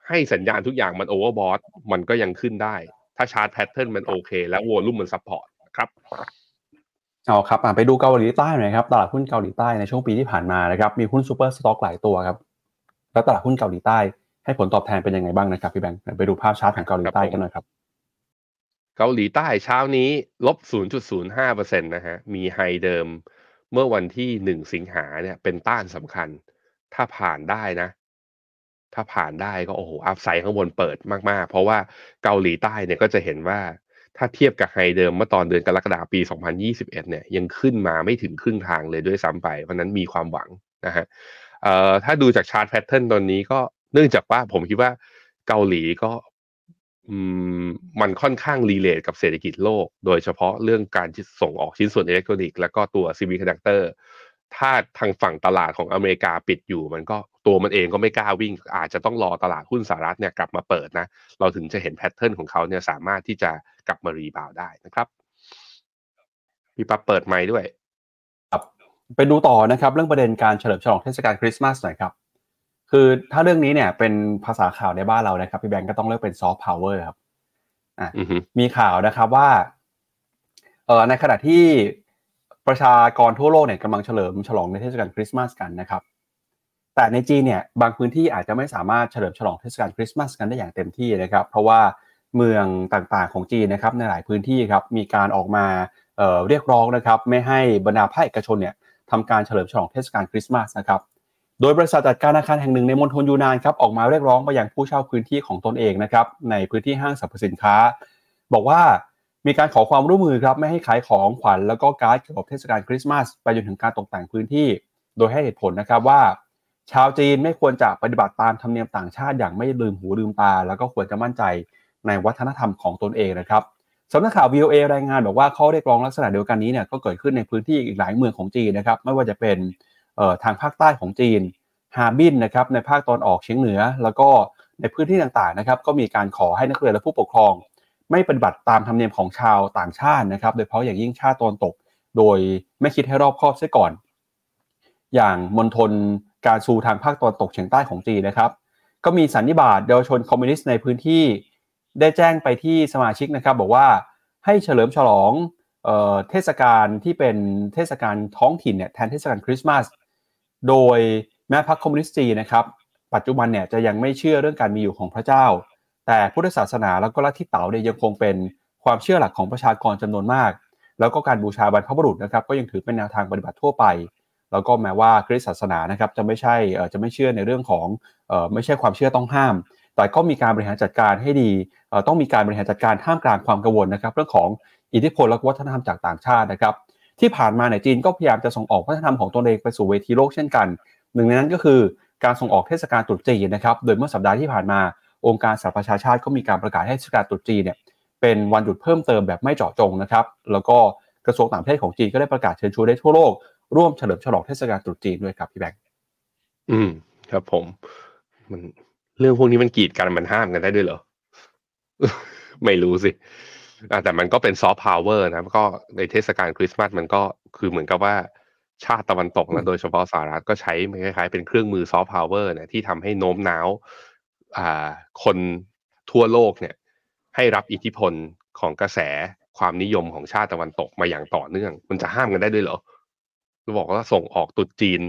ให้สัญญาณทุกอย่างมัน overbought มันก็ยังขึ้นได้ ถ้า chart pattern มันโอเค และ volume มัน support ครับเอาครับไปดูเกาหลีใต้หน่อยครับตลาดหุ้นเกาหลีใต้ในช่วงปีที่ผ่านมานะครับมีหุ้น super stock หลายตัวครับแล้วตลาดหุ้นเกาหลีใต้ ให้ผลตอบแทนเป็นยังไงบ้างนะครับพี่แบงค์ไปดูภาพชาร์ตของเกาหลีใต้กันหน่อยครับเกาหลีใต้เช้านี้ลบ 0.05%นะฮะมีไฮเดิมเมื่อวันที่ 1 สิงหาเนี่ยเป็นต้านสำคัญ ถ้าผ่านได้นะ ถ้าผ่านได้ก็โอ้โหอัพไซด์ข้างบนเปิดมากๆ เพราะว่าเกาหลีใต้เนี่ยก็จะเห็นว่าถ้าเทียบกับไฮเดิมเมื่อตอนเดือนกรกฎาคมปี 2021 เนี่ยยังขึ้นมาไม่ถึงครึ่งทางเลยด้วยซ้ำไป เพราะนั้นมีความหวังนะฮะเอ่อถ้าดูจาก chart pattern ตอนนี้ก็เนื่องจากว่าผมคิดว่าเกาหลีก็มันค่อนข้าง relate กับเศรษฐกิจโลก โดยเฉพาะเรื่องการส่งออกชิ้นส่วนอิเล็กทรอนิกส์แล้วก็ตัว semiconductor ถ้าทางฝั่งตลาดของอเมริกาปิดอยู่ มันก็ตัวมันเองก็ไม่กล้าวิ่ง อาจจะต้องรอตลาดหุ้นสหรัฐเนี่ยกลับมาเปิดนะ เราถึงจะเห็น pattern ของเขาเนี่ยสามารถที่จะกลับมา rebound ได้นะครับพี่ปั๊บเปิดไมค์ด้วยครับไปดูต่อนะครับเรื่องประเด็นการเฉลิมฉลองเทศกาลคริสต์มาสหน่อยครับคือถ้าเรื่องนี้เนี่ยเป็นภาษาข่าวในบ้านเรานะครับพี่แบงค์ก็ต้องเรียกเป็น soft power ครับอะอือฮึมีข่าวนะครับว่าเอ่อในขณะที่ประชากรทั่วโลกเนี่ยกำลังเฉลิมฉลองในเทศกาลคริสต์มาสกันนะครับ แต่ในจีนเนี่ยบางพื้นที่อาจจะไม่สามารถเฉลิมฉลองเทศกาลคริสต์มาสกันได้อย่างเต็มที่นะครับ เพราะว่าเมืองต่างๆของจีนนะครับในหลายพื้นที่ครับมีการออกมาเรียกร้องนะครับไม่ให้บรรดาภาคเอกชนเนี่ยทำการเฉลิมฉลองเทศกาลคริสต์มาสนะครับโดยบริษัทจัดการอาคารแห่งหนึ่งในมณฑลยูนนานครับออกมาเรียกร้องไปยังผู้เช่าพื้นที่ของตนเองนะครับในพื้นที่ห้างสรรพสินค้า บอกว่ามีการขอความร่วมมือครับไม่ให้ขายของขวัญแล้วก็การ์ดเกี่ยวกับเทศกาลคริสต์มาสไปจนถึงการตกแต่งพื้นที่ โดยให้เหตุผลนะครับว่า ชาวจีนไม่ควรจะปฏิบัติตามธรรมเนียมต่างชาติอย่างไม่ลืมหูลืมตา แล้วก็ควรจะมั่นใจในวัฒนธรรมของตนเองนะครับสำนักข่าว VOA รายงานบอกว่าข้อเรียกร้องลักษณะเดียวกันนี้เนี่ยก็เกิดขึ้นในพื้นที่อีกหลายเมืองของจีนนะครับไม่ว่าจะเป็นทางภาคใต้ของจีนฮาร์บินนะครับในภาคตอนออกเฉียงเหนือ แล้วก็ในพื้นที่ต่างๆนะครับก็มีการขอให้นักเรียนและผู้ปกครอง ไม่ปฏิบัติตามธรรมเนียมของชาวต่างชาตินะครับโดยเฉพาะอย่างยิ่งชาติตะวันตก โดยไม่คิดให้รอบคอบเสียก่อน อย่างมณฑล การซูทางภาคตะวันตกเฉียงใต้ของจีนนะครับ ก็มีสันนิบาตเยาวชนคอมมิวนิสต์ในพื้นที่ ได้แจ้งไปที่สมาชิกนะครับ บอกว่าให้เฉลิมฉลองเออเทศกาลที่เป็นเทศกาลท้องถิ่นเนี่ยแทนเทศกาลคริสต์มาสโดยแม้พรรคคอมมิวนิสต์จีนนะครับ ปัจจุบันเนี่ยจะยังไม่เชื่อเรื่องการมีอยู่ของพระเจ้า แต่พุทธศาสนาแล้วก็ลัทธิเต๋าเนี่ยยังคงเป็นความเชื่อหลักของประชากรจำนวนมาก แล้วก็การบูชาบรรพบุรุษนะครับ ก็ยังถือเป็นแนวทางปฏิบัติทั่วไป แล้วก็แม้ว่าคริสตศาสนานะครับจะไม่ใช่จะไม่เชื่อในเรื่องของไม่ใช่ความเชื่อต้องห้าม แต่ก็มีการบริหารจัดการให้ดีต้องมีการบริหารจัดการท่ามกลางความกังวลนะครับ เรื่องของอิทธิพลและวัฒนธรรมจากต่างชาตินะครับ ที่ผ่านมาในจีนก็พยายามจะส่งออกวัฒนธรรมของตนเองไปสู่เวทีโลกเช่นกัน หนึ่งในนั้นก็คือการส่งออกเทศกาลตรุษจีนนะครับ โดยเมื่อสัปดาห์ที่ผ่านมาองค์การสหประชาชาติก็มีการประกาศให้เทศกาลตรุษจีนเนี่ยเป็นวันหยุดเพิ่มเติมแบบไม่เจาะจงนะครับ แล้วก็กระทรวงต่างประเทศของจีนก็ได้ประกาศเชิญชวนได้ทั่วโลก ร่วมเฉลิมฉลองเทศกาลตรุษจีนด้วยครับพี่แบงค์อืม ครับผม มันเรื่องพวกนี้มันกีดกันมันห้ามกันได้ด้วยเหรอ ไม่รู้สิอะแต่มันก็เป็น soft power นะก็ในเทศกาลคริสต์มาสมันก็คือเหมือนกับว่าชาติตะวันตกนะโดยเฉพาะสหรัฐก็ใช้คล้ายๆเป็นเครื่องมือ soft power นะที่ทำให้โน้มน้าวอ่าคนทั่วโลกเนี่ย ให้รับอิทธิพลของกระแสความนิยมของชาติตะวันตกมาอย่างต่อเนื่อง มันจะห้ามกันได้ด้วยเหรอ บอกว่าส่งออกตรุษจีน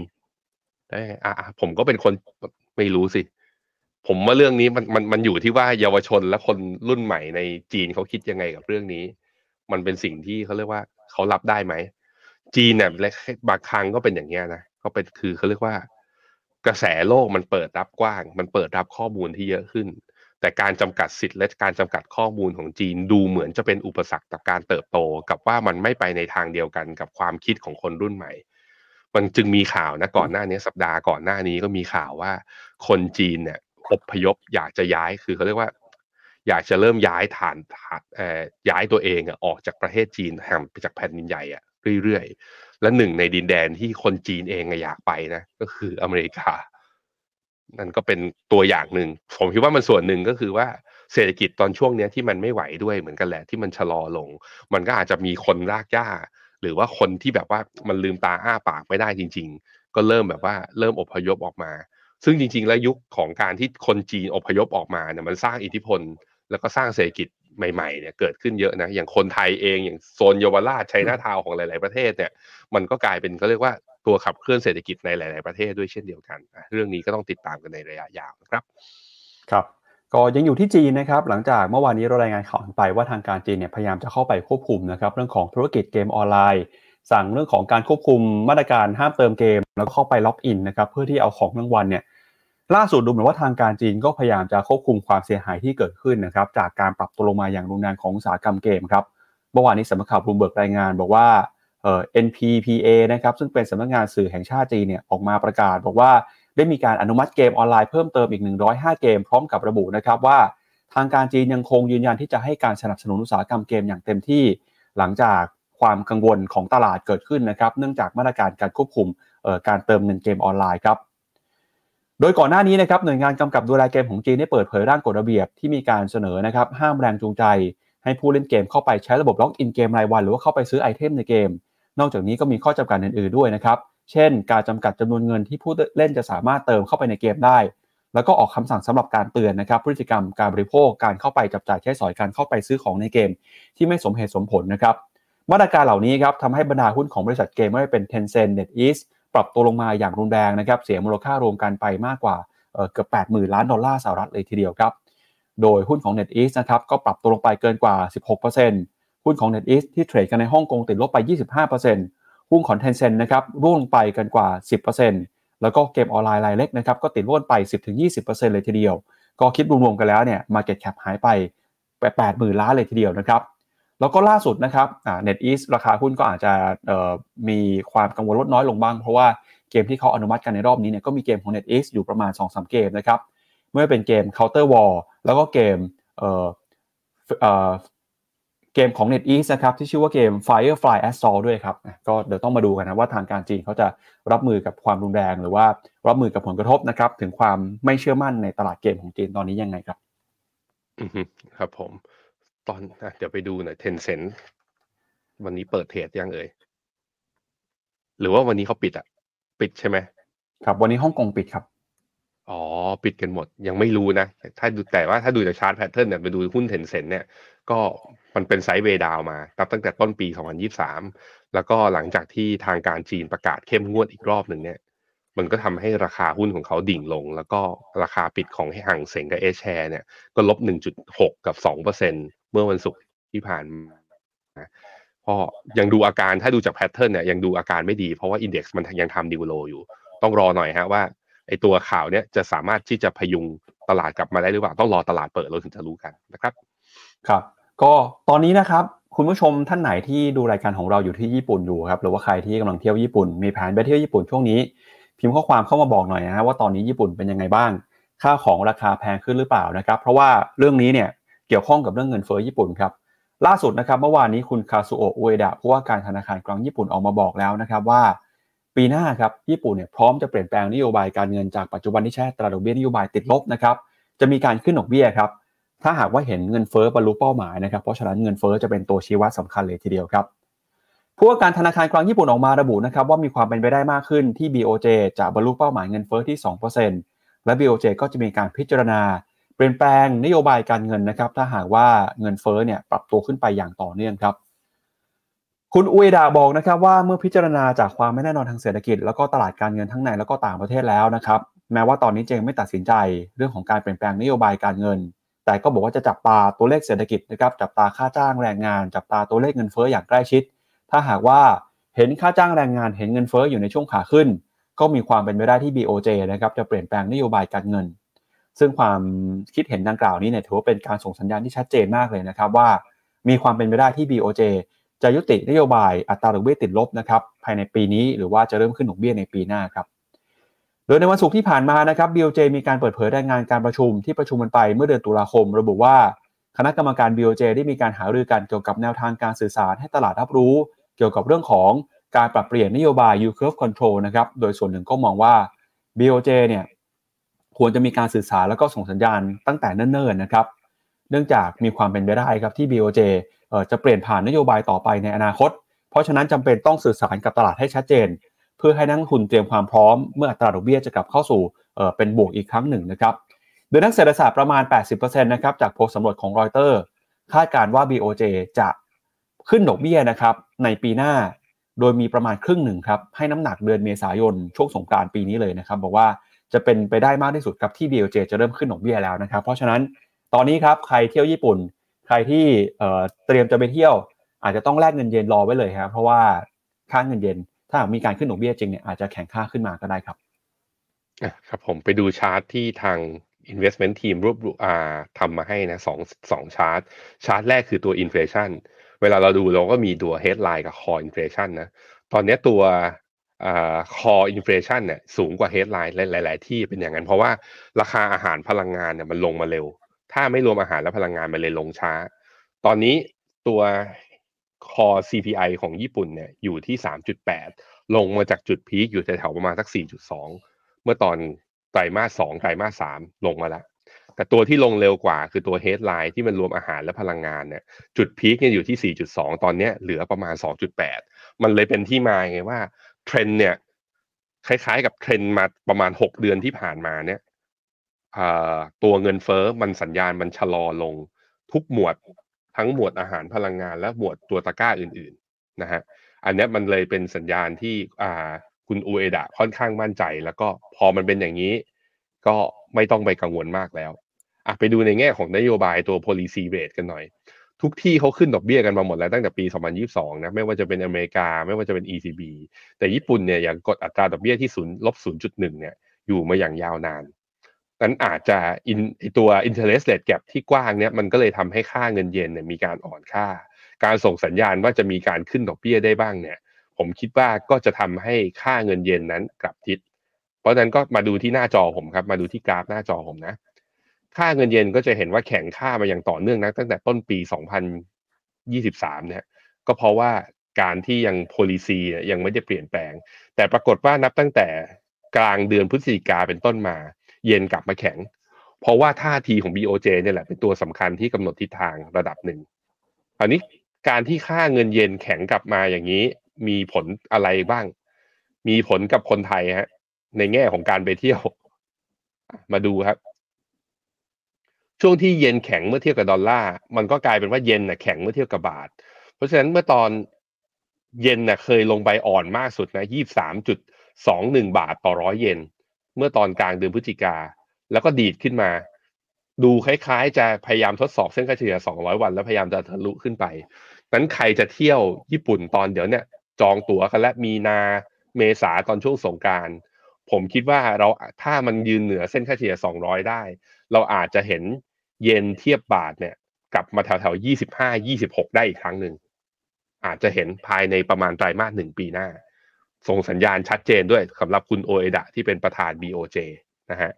ได้อะผมก็เป็นคนไม่รู้สิ ผมว่าเรื่องนี้มันมันมันอยู่ที่ว่าเยาวชนและคนรุ่นใหม่ในจีนเขาคิดยังไงกับเรื่องนี้ มันเป็นสิ่งที่เขาเรียกว่าเขารับได้ไหม จีนเนี่ยและบางครั้งก็เป็นอย่างเงี้ยนะเขาเป็นคือเขาเรียกว่ากระแสโลกมันเปิดรับกว้าง มันเปิดรับข้อมูลที่เยอะขึ้น แต่การจำกัดสิทธิ์และการจำกัดข้อมูลของจีนดูเหมือนจะเป็นอุปสรรคต่อการเติบโต กับว่ามันไม่ไปในทางเดียวกันกับความคิดของคนรุ่นใหม่ มันจึงมีข่าวนะก่อนหน้านี้สัปดาห์ก่อนหน้านี้ก็มีข่าวว่า คนจีนเนี่ยอพยพอยากจะย้ายคือเขาเรียกว่า อยากจะเริ่มย้ายฐานฐานเอ่อย้ายตัวเองออกจากประเทศจีนแห่งจากแผ่นดินใหญ่อะเรื่อยๆ และหนึ่งในดินแดนที่คนจีนเองอะอยากไปนะก็คืออเมริกา นั่นก็เป็นตัวอย่างหนึ่งผมคิดว่ามันส่วนหนึ่งก็คือว่าเศรษฐกิจตอนช่วงเนี้ยที่มันไม่ไหวด้วยเหมือนกันแหละที่มันชะลอลง มันก็อาจจะมีคนรากหญ้า หรือว่าคนที่แบบว่ามันลืมตาอ้าปากไม่ได้จริง ๆ ก็เริ่มแบบว่าเริ่มอพยพออกมา ซึ่งจริง ๆ แล้วยุคของการที่คนจีนอพยพออกมาเนี่ยมันสร้างอิทธิพล แล้วก็สร้างเศรษฐกิจใหม่ๆเนี่ยเกิดขึ้นเยอะนะอย่างคนไทยเองอย่างโซนเยาวราชไชน่าทาวของหลาย ๆประเทศเนี่ยมันก็กลายเป็นเขาเรียกว่าตัวขับเคลื่อนเศรษฐกิจในหลาย ๆประเทศด้วยเช่นเดียวกัน เรื่องนี้ก็ต้องติดตามกันในระยะยาวนะครับ ครับ ก็ยังอยู่ที่จีนนะครับหลังจากเมื่อวานนี้เรารายงานข่าวไปว่าทางการจีนเนี่ยพยายามจะเข้าไปควบคุมนะครับเรื่องของธุรกิจเกมออนไลน์ สั่งเรื่องของการควบคุมมาตรการห้ามเติมเกม แล้วก็เข้าไปล็อกอินนะครับเพื่อที่เอาของรางวัลเนี่ยล่าสุดดูเหมือนว่าทางการจีนก็พยายามจะควบคุมความเสียหายที่เกิดขึ้นนะครับจากการปรับตัวลงมาอย่างรุนแรงของอุตสาหกรรมเกมครับเมื่อวานนี้สำนักข่าวบลูเบิร์กรายงาน บอกว่าเอ่อ NPPA นะครับซึ่งเป็นสำนักงานสื่อแห่งชาติจีนเนี่ยออกมาประกาศบอกว่า ได้มีการอนุมัติเกมออนไลน์เพิ่มเติมอีก 105 เกม พร้อมกับระบุนะครับว่า ทางการจีนยังคงยืนยันที่จะให้การสนับสนุนอุตสาหกรรมเกมอย่างเต็มที่หลังจากความกังวลของตลาดเกิดขึ้นนะครับเนื่องจากมาตรการการควบคุมการเติมเงินเกมออนไลน์ครับโดยก่อนหน้านี้นะครับหน่วยงานกำกับดูแลเกมของจีนได้เปิดเผยร่างกฎระเบียบที่มีการเสนอนะครับห้ามแรงจูงใจ ให้ผู้เล่นเกมเข้าไปใช้ระบบ login เกมรายวัน หรือว่าเข้าไปซื้อ item ในเกม นอกจากนี้ก็มีข้อจำกัดอื่นๆด้วยนะครับ เช่น การจำกัดจำนวนเงินที่ผู้เล่นจะสามารถเติมเข้าไปในเกมได้ แล้วก็ออกคำสั่งสำหรับการเตือนนะครับพฤติกรรมการบริโภคการเข้าไปจับจ่ายใช้สอยการเข้าไปซื้อของในเกม ที่ไม่สมเหตุสมผลนะครับมาตรการเหล่านี้ครับทำให้บรรดาหุ้นของบริษัทเกมไม่ว่าเป็น Tencent NetEase ปรับตัวลงมาอย่างรุนแรงนะครับเสียมูลค่ารวมกันไปมากกว่าเกือบ 80,000 ล้านดอลลาร์สหรัฐเลยทีเดียวครับ โดยหุ้นของ NetEase นะครับก็ปรับตัวลงไปเกินกว่า 16%หุ้นของ NetEase ที่เทรดกันในฮ่องกงติดลบไป 25% หุ้นของ Tencent นะครับร่วงลงไปกันกว่า 10%แล้วก็เกมออนไลน์รายเล็กนะครับก็ติดร่วนไป 10-20%เลยทีเดียว ก็คิดรวมๆกันแล้วเนี่ย Market Cap หายไป80,000 ล้านเลยทีเดียวนะครับ แล้วก็ล่าสุดนะครับอ่า NetEase ราคาหุ้นก็อาจจะมีความกังวลลดน้อยลงบ้าง เพราะว่าเกมที่เขาอนุมัติกันในรอบนี้เนี่ยก็มีเกมของ Net e a s อยู่ประมาณ 2-3 เกมนะครับเมื่อเป็นเกม Counter War แล้วก็เกมเเกมของ NetEase นะครับที่ชื่อว่าเกม Firefly Assault ด้วยครับก็เดี๋ยวต้องมาดูกันนะว่าทางการจีนเขาจะรับมือกับความรุนแรงหรือว่ารับมือกับผลกระทบนะครับ ถึงความไม่เชื่อมั่นในตลาดเกมของจีนตอนนี้ยังไงครับอือครับผมตอนเดี๋ยวไปดูหน่อย Tencent วันนี้เปิด trade ยังเอ่ยหรือว่าวันนี้เขาปิดอะ ปิดใช่ไหมครับ วันนี้ฮ่องกงปิดครับอ๋อปิดกันหมดยังไม่รู้นะถ้าดูแต่ว่าถ้าดูจาก chart pattern เนี่ยไปดูหุ้น Tencent เนี่ย ก็ มันเป็น sideway down มานับตั้งแต่ต้นปี 2023 แล้วก็หลังจากที่ทางการจีนประกาศเข้มงวดอีกรอบหนึ่งเนี่ย มันก็ทำให้ราคาหุ้นของเขาดิ่งลง แล้วก็ราคาปิดของห่างเสงกับเอชแชร์เนี่ยก็ลบ 1.6 กับ 2%เมื่อวันศุกร์ที่ผ่านมาก็ยังดูอาการถ้าดูจากแพทเทิร์นเนี่ยยังดูอาการไม่ดี เพราะว่าอินเด็กซ์มันยังทำดิวโลอยู่ ต้องรอหน่อยฮะว่าไอตัวข่าวเนี่ยจะสามารถที่จะพยุงตลาดกลับมาได้หรือเปล่า ต้องรอตลาดเปิดเราถึงจะรู้กันนะครับ ครับ ก็ตอนนี้นะครับคุณผู้ชมท่านไหนที่ดูรายการของเราอยู่ที่ญี่ปุ่นอยู่ครับหรือว่าใครที่กำลังเที่ยวญี่ปุ่นมีแผนไปเที่ยวญี่ปุ่นช่วงนี้ พิมพ์ข้อความเข้ามาบอกหน่อยนะว่าตอนนี้ญี่ปุ่นเป็นยังไงบ้าง ค่าของราคาแพงขึ้นหรือเปล่านะครับ เพราะว่าเรื่องนี้เนี่ยเกี่ยวข้องกับเรื่องเงินเฟ้อญี่ปุ่นครับล่าสุดนะครับเมื่อวานนี้คุณคาซูโอะอุเอดะผู้ว่าการธนาคารกลางญี่ปุ่นออกมาบอกแล้วนะครับว่า ปีหน้าครับญี่ปุ่นเนี่ยพร้อมจะเปลี่ยนแปลงนโยบายการเงินจากปัจจุบันที่ใช้ตราดอกเบี้ยนโยบายติดลบนะครับจะมีการขึ้นดอกเบี้ยครับ ถ้าหากว่าเห็นเงินเฟ้อบรรลุเป้าหมายนะครับ เพราะฉะนั้นเงินเฟ้อจะเป็นตัวชี้วัดสำคัญเลยทีเดียวครับผู้ว่าการธนาคารกลางญี่ปุ่นออกมาระบุนะครับว่ามีความเป็นไปได้มากขึ้นที่ BOJ จะบรรลุเป้าหมายเงินเฟ้อที่ 2%และ BOJ ก็จะมีการพิจารณา เปลี่ยนแปลงนโยบายการเงินนะครับ ถ้าหากว่าเงินเฟ้อเนี่ยปรับตัวขึ้นไปอย่างต่อเนื่องครับ คุณอุเอดาบอกนะครับว่าเมื่อพิจารณาจากความไม่แน่นอนทางเศรษฐกิจ แล้วก็ตลาดการเงินทั้งในแล้วก็ต่างประเทศแล้วนะครับ แม้ว่าตอนนี้เจงไม่ตัดสินใจเรื่องของการเปลี่ยนแปลงนโยบายการเงิน แต่ก็บอกว่าจะจับตาตัวเลขเศรษฐกิจนะครับจับตาค่าจ้างแรงงาน จับตาตัวเลขเงินเฟ้ออย่างใกล้ชิด ถ้าหากว่าเห็นค่าจ้างแรงงานเห็นเงินเฟ้ออยู่ในช่วงขาขึ้น ก็มีความเป็นไปได้ที่ BOJ นะครับจะเปลี่ยนแปลงนโยบายการเงิน ซึ่งความคิดเห็นดังกล่าวนี้เนี่ยถือว่าเป็นการส่งสัญญาณที่ชัดเจนมากเลยนะครับว่า มีความเป็นไปได้ที่ BOJ จะยุตินโยบายอัตราดอกเบี้ยติดลบนะครับภายในปีนี้หรือว่าจะเริ่มขึ้นดอกเบี้ยในปีหน้าครับ ดยในวันศุกร์ที่ผ่านมานะครับ BOJ มีการเปิดเผยรายงานการประชุมที่ประชุมกันไปเมื่อเดือนตุลาคม ระบุว่าคณะกรรมการ BOJ ได้มีการหารือกันเกี่ยวกับแนวทางการสื่อสารให้ตลาดรับรู้ เกี่ยวกับเรื่องของการปรับเปลี่ยนนโยบาย yield curve control นะครับ โดยส่วนหนึ่งก็มองว่า BOJ เนี่ยควรจะมีการสื่อสารแล้วก็ส่งสัญญาณตั้งแต่เนิ่นๆนะครับ เนื่องจากมีความเป็นไปได้ครับที่ BOJ จะเปลี่ยนผ่านนโยบายต่อไปในอนาคต เพราะฉะนั้นจำเป็นต้องสื่อสารกับตลาดให้ชัดเจน เพื่อให้นักทุนเตรียมความพร้อมเมื่ออัตราดอกเบี้ยจะกลับเข้าสู่เป็นบวกอีกครั้งหนึ่งนะครับโดยนักเศรษฐศาสตร์ประมาณ 80%นะครับจากโพลสำรวจของรอยเตอร์คาดการว่า BOJ จะขึ้นดอกเบี้ยนะครับในปีหน้า โดยมีประมาณครึ่งหนึ่งครับให้น้ำหนักเดือนเมษายนช่วงสงกรานต์ปีนี้เลยนะครับบอกว่าจะเป็นไปได้มากที่สุดครับที่ BOJ จะเริ่มขึ้นดอกเบี้ยแล้วนะครับเพราะฉะนั้นตอนนี้ครับใครเที่ยวญี่ปุ่น ใครที่เตรียมจะไปเที่ยว อาจจะต้องแลกเงินเยนรอไว้เลยครับเพราะว่าค่าเงินเยน ถ้ามีการขึ้นดอกเบี้ยจริงเนี่ยอาจจะแข่งค่าขึ้นมาก็ได้ครับครับผมไปดูชาร์ตที่ทาง investment team รวบรวมทำมาให้นะสองสองชาร์ตชาร์ตแรกคือตัว inflation เวลาเราดูเราก็มีตัว headline กับ core inflation นะ ตอนนี้ตัวอ่า core inflation เนี่ยสูงกว่า headline หลาย ๆ ที่เป็นอย่างนั้น เพราะว่าราคาอาหารพลังงานเนี่ยมันลงมาเร็ว ถ้าไม่รวมอาหารและพลังงานมันเลยลงช้า ตอนนี้ตัว core CPI ของญี่ปุ่นเนี่ยอยู่ที่ 3.8 ลงมาจากจุด peak อยู่แถวๆประมาณสัก 4.2 เมื่อตอนไตรมาสสองไตรมาสสามลงมาแล้ว แต่ตัวที่ลงเร็วกว่าคือตัว headline ที่มันรวมอาหารและพลังงานเนี่ยจุด peak เนี่ยอยู่ที่ 4.2 ตอนนี้เหลือประมาณ 2.8 มันเลยเป็นที่มาไงว่าเทรนเนี่ยคล้ายๆกับเทรนมาประมาณ 6 เดือนที่ผ่านมาเนี่ยตัวเงินเฟ้อมันสัญญาณมันชะลอลงทุกหมวด ทั้งหมวดอาหารพลังงานและหมวดตัวตะกร้าอื่นๆนะฮะอันนี้มันเลยเป็นสัญญาณที่อ่าคุณอูเอดะค่อนข้างมั่นใจ แล้วก็พอมันเป็นอย่างนี้ ก็ไม่ต้องไปกังวลมากแล้วอะไปดูในแง่ของนโยบายตัว policy rate กันหน่อย ทุกที่เขาขึ้นดอกเบี้ยกันมาหมดแล้วตั้งแต่ปี 2022 นะไม่ว่าจะเป็นอเมริกาไม่ว่าจะเป็น ECB แต่ญี่ปุ่นเนี่ยอย่างกดอัตราดอกเบี้ยที่ศูนย์ลบ0.1เนี่ยอยู่มาอย่างยาวนาน นั้นอาจจะอินตัว interest rate gap ที่กว้างเนี่ยมันก็เลยทำให้ค่าเงินเยนเนี่ยมีการอ่อนค่า การส่งสัญญาณว่าจะมีการขึ้นดอกเบี้ยได้บ้างเนี่ย ผมคิดว่าก็จะทำให้ค่าเงินเยนนั้นกลับทิศ เพราะฉะนั้นก็มาดูที่หน้าจอผมครับ มาดูที่กราฟหน้าจอผมนะ ค่าเงินเยนก็จะเห็นว่าแข็งค่ามาอย่างต่อเนื่องนะตั้งแต่ต้นปี 2023 เนี่ย ก็เพราะว่าการที่ยัง policy ยังไม่ได้เปลี่ยนแปลง แต่ปรากฏว่านับตั้งแต่กลางเดือนพฤศจิกาเป็นต้นมา เยนกลับมาแข็ง เพราะว่าท่าทีของ BOJ เนี่ยแหละเป็นตัวสำคัญที่กำหนดทิศทางระดับหนึ่งอันนี้การที่ค่าเงินเยนแข็งกลับมาอย่างนี้ มีผลอะไรบ้าง มีผลกับคนไทยฮะ ในแง่ของการไปเที่ยว มาดูครับ ช่วงที่เย็นแข็งเมื่อเทียบกับดอลลาร์มันก็กลายเป็นว่าเย็นน่ะแข็งเมื่อเทียบกับบาท เพราะฉะนั้นเมื่อตอนเย็นน่ะเคยลงไปอ่อนมากสุดนะยี่สามจุดสองหนึ่งบาทต่อร้อยเยน เมื่อตอนกลางเดือนพฤศจิกา แล้วก็ดีดขึ้นมา ดูคล้ายๆ จะพยายามทดสอบเส้นค่าเฉลี่ย 200 วัน แล้วพยายามจะทะลุขึ้นไป นั้นใครจะเที่ยวญี่ปุ่นตอนเดี๋ยวเนี่ย จองตั๋วกันและมีนาเมษาตอนช่วงสงการผมคิดว่าเราถ้ามันยืนเหนือเส้นค่าเฉลี่ย 200 ได้ เราอาจจะเห็นเยนเทียบบาทเนี่ย กลับมาแถวแถว25 26 ได้อีกครั้งหนึ่งอาจจะเห็นภายในประมาณไตรมาสหนึ่งปีหน้า ส่งสัญญาณชัดเจนด้วยสำหรับคุณโอเอดะที่เป็นประธาน BOJ นะฮะ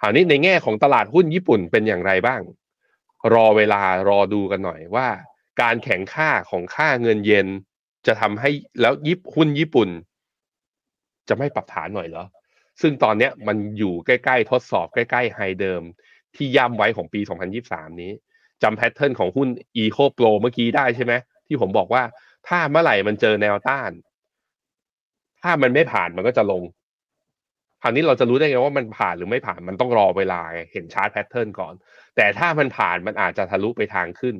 คราวนี้ในแง่ของตลาดหุ้นญี่ปุ่นเป็นอย่างไรบ้าง รอเวลารอดูกันหน่อยว่า การแข่งค่าของค่าเงินเยนจะทำให้แล้วยิบหุ้นญี่ปุ่น จะไม่ปรับฐานหน่อยเหรอ ซึ่งตอนนี้มันอยู่ใกล้ๆ ทดสอบใกล้ๆ high เดิม ที่ย่ำไว้ของปี 2023 นี้จำ pattern ของหุ้น Eco Pro เมื่อกี้ได้ใช่ไหมที่ผมบอกว่าถ้าเมื่อไหร่มันเจอแนวต้าน ถ้ามันไม่ผ่านมันก็จะลง คราวนี้เราจะรู้ได้ไงว่ามันผ่านหรือไม่ผ่านมันต้องรอเวลาเห็น chart pattern ก่อน แต่ถ้ามันผ่านมันอาจจะทะลุไปทางขึ้น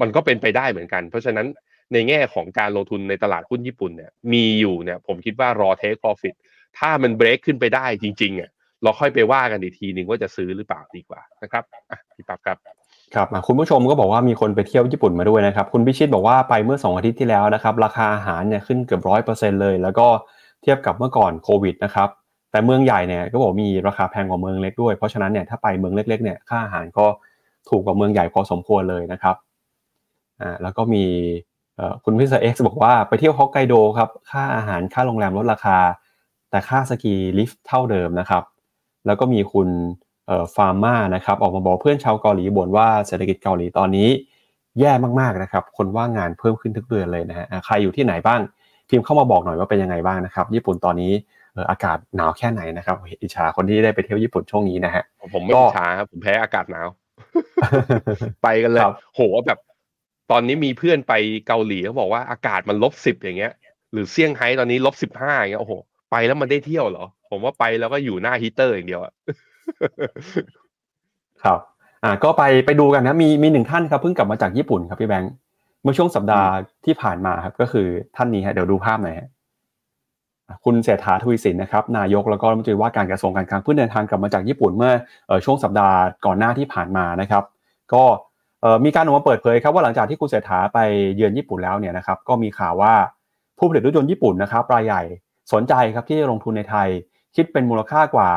มันก็เป็นไปได้เหมือนกัน เพราะฉะนั้นในแง่ของการลงทุนในตลาดหุ้นญี่ปุ่นเนี่ยมีอยู่เนี่ยผมคิดว่ารอเทค profit ถ้ามันเบรกขึ้นไปได้จริงๆอะเราค่อยไปว่ากันอีกทีหนึ่งว่าจะซื้อหรือเปล่าดีกว่านะครับอะพี่ปั๊บครับครับคุณผู้ชมก็บอกว่ามีคนไปเที่ยวญี่ปุ่นมาด้วยนะครับ คุณพิชิตบอกว่าไปเมื่อ 2 อาทิตย์ที่แล้วนะครับ ราคาอาหารเนี่ยขึ้นเกือบร้อยเปอร์เซ็นเลย แล้วก็ เทียบกับเมื่อก่อนโควิดนะครับแต่เมืองใหญ่เนี่ยก็บอกมีราคาแพงกว่าเมืองเล็กด้วยเพราะฉะนั้นเนี่ยถ้าไปเมืองเล็กๆเนี่ยค่าอาหารก็ถูกกว่าเมืองใหญ่พอสมควรเลยนะครับอ่าแล้วก็มีคุณพิเศษเอ็กซ์บอกว่าไปเที่ยวฮอกไกโดครับค่าอาหารค่าโรงแรมลดราคา แต่ค่าสกีลิฟต์เท่าเดิมนะครับ แล้วก็มีคุณฟาร์มานะครับออกมาบอกเพื่อนชาวเกาหลีบ่นว่าเศรษฐกิจเกาหลีตอนนี้แย่มากๆนะครับ คนว่างงานเพิ่มขึ้นทุกเดือนเลยนะฮะใครอยู่ที่ไหนบ้าง พิมพ์เข้ามาบอกหน่อยว่าเป็นยังไงบ้างนะครับ ญี่ปุ่นตอนนี้อากาศหนาวแค่ไหนนะครับอิจฉาคนที่ได้ไปเที่ยวญี่ปุ่นช่วงนี้นะฮะผมไม่อิจฉาครับผมแพ้อากาศหนาว ไปกันเลยครับโหแบบ ตอนนี้มีเพื่อนไปเกาหลีเขาบอกว่าอากาศมันลบสิบอย่างเงี้ย หรือเซี่ยงไฮ้ตอนนี้ลบสิบห้าอย่างเงี้ยโอ้โหไปแล้วมันได้เที่ยวเหรอ ผมว่าไปแล้วก็อยู่หน้าฮีเตอร์อย่างเดียวอะครับ อ่า ก็ไปไปดูกันนะ มีมีหนึ่งท่านครับเพิ่งกลับมาจากญี่ปุ่นครับพี่แบงค์ เมื่อช่วงสัปดาห์ที่ผ่านมาครับก็คือท่านนี้ฮะเดี๋ยวดูภาพหน่อยฮะอะคุณเศรษฐาทวีสินนะครับนายกแล้วก็รัฐมนตรีว่าการกระทรวงการคลังเพิ่งเดินทางกลับมาจากญี่ปุ่นเมื่อเอ่อช่วงสัปดาห์ก่อนหน้าที่ผ่านมานะครับ ก็เอ่อมีการออกมาเปิดเผยครับว่าหลังจากที่คุณเศรษฐาไปเยือนญี่ปุ่นแล้วเนี่ยนะครับก็มีข่าวว่าผู้ผลิตรถยนต์ญี่ปุ่นนะครับรายใหญ่สนใจครับที่จะลงทุนในไทย คิดเป็นมูลค่ากว่า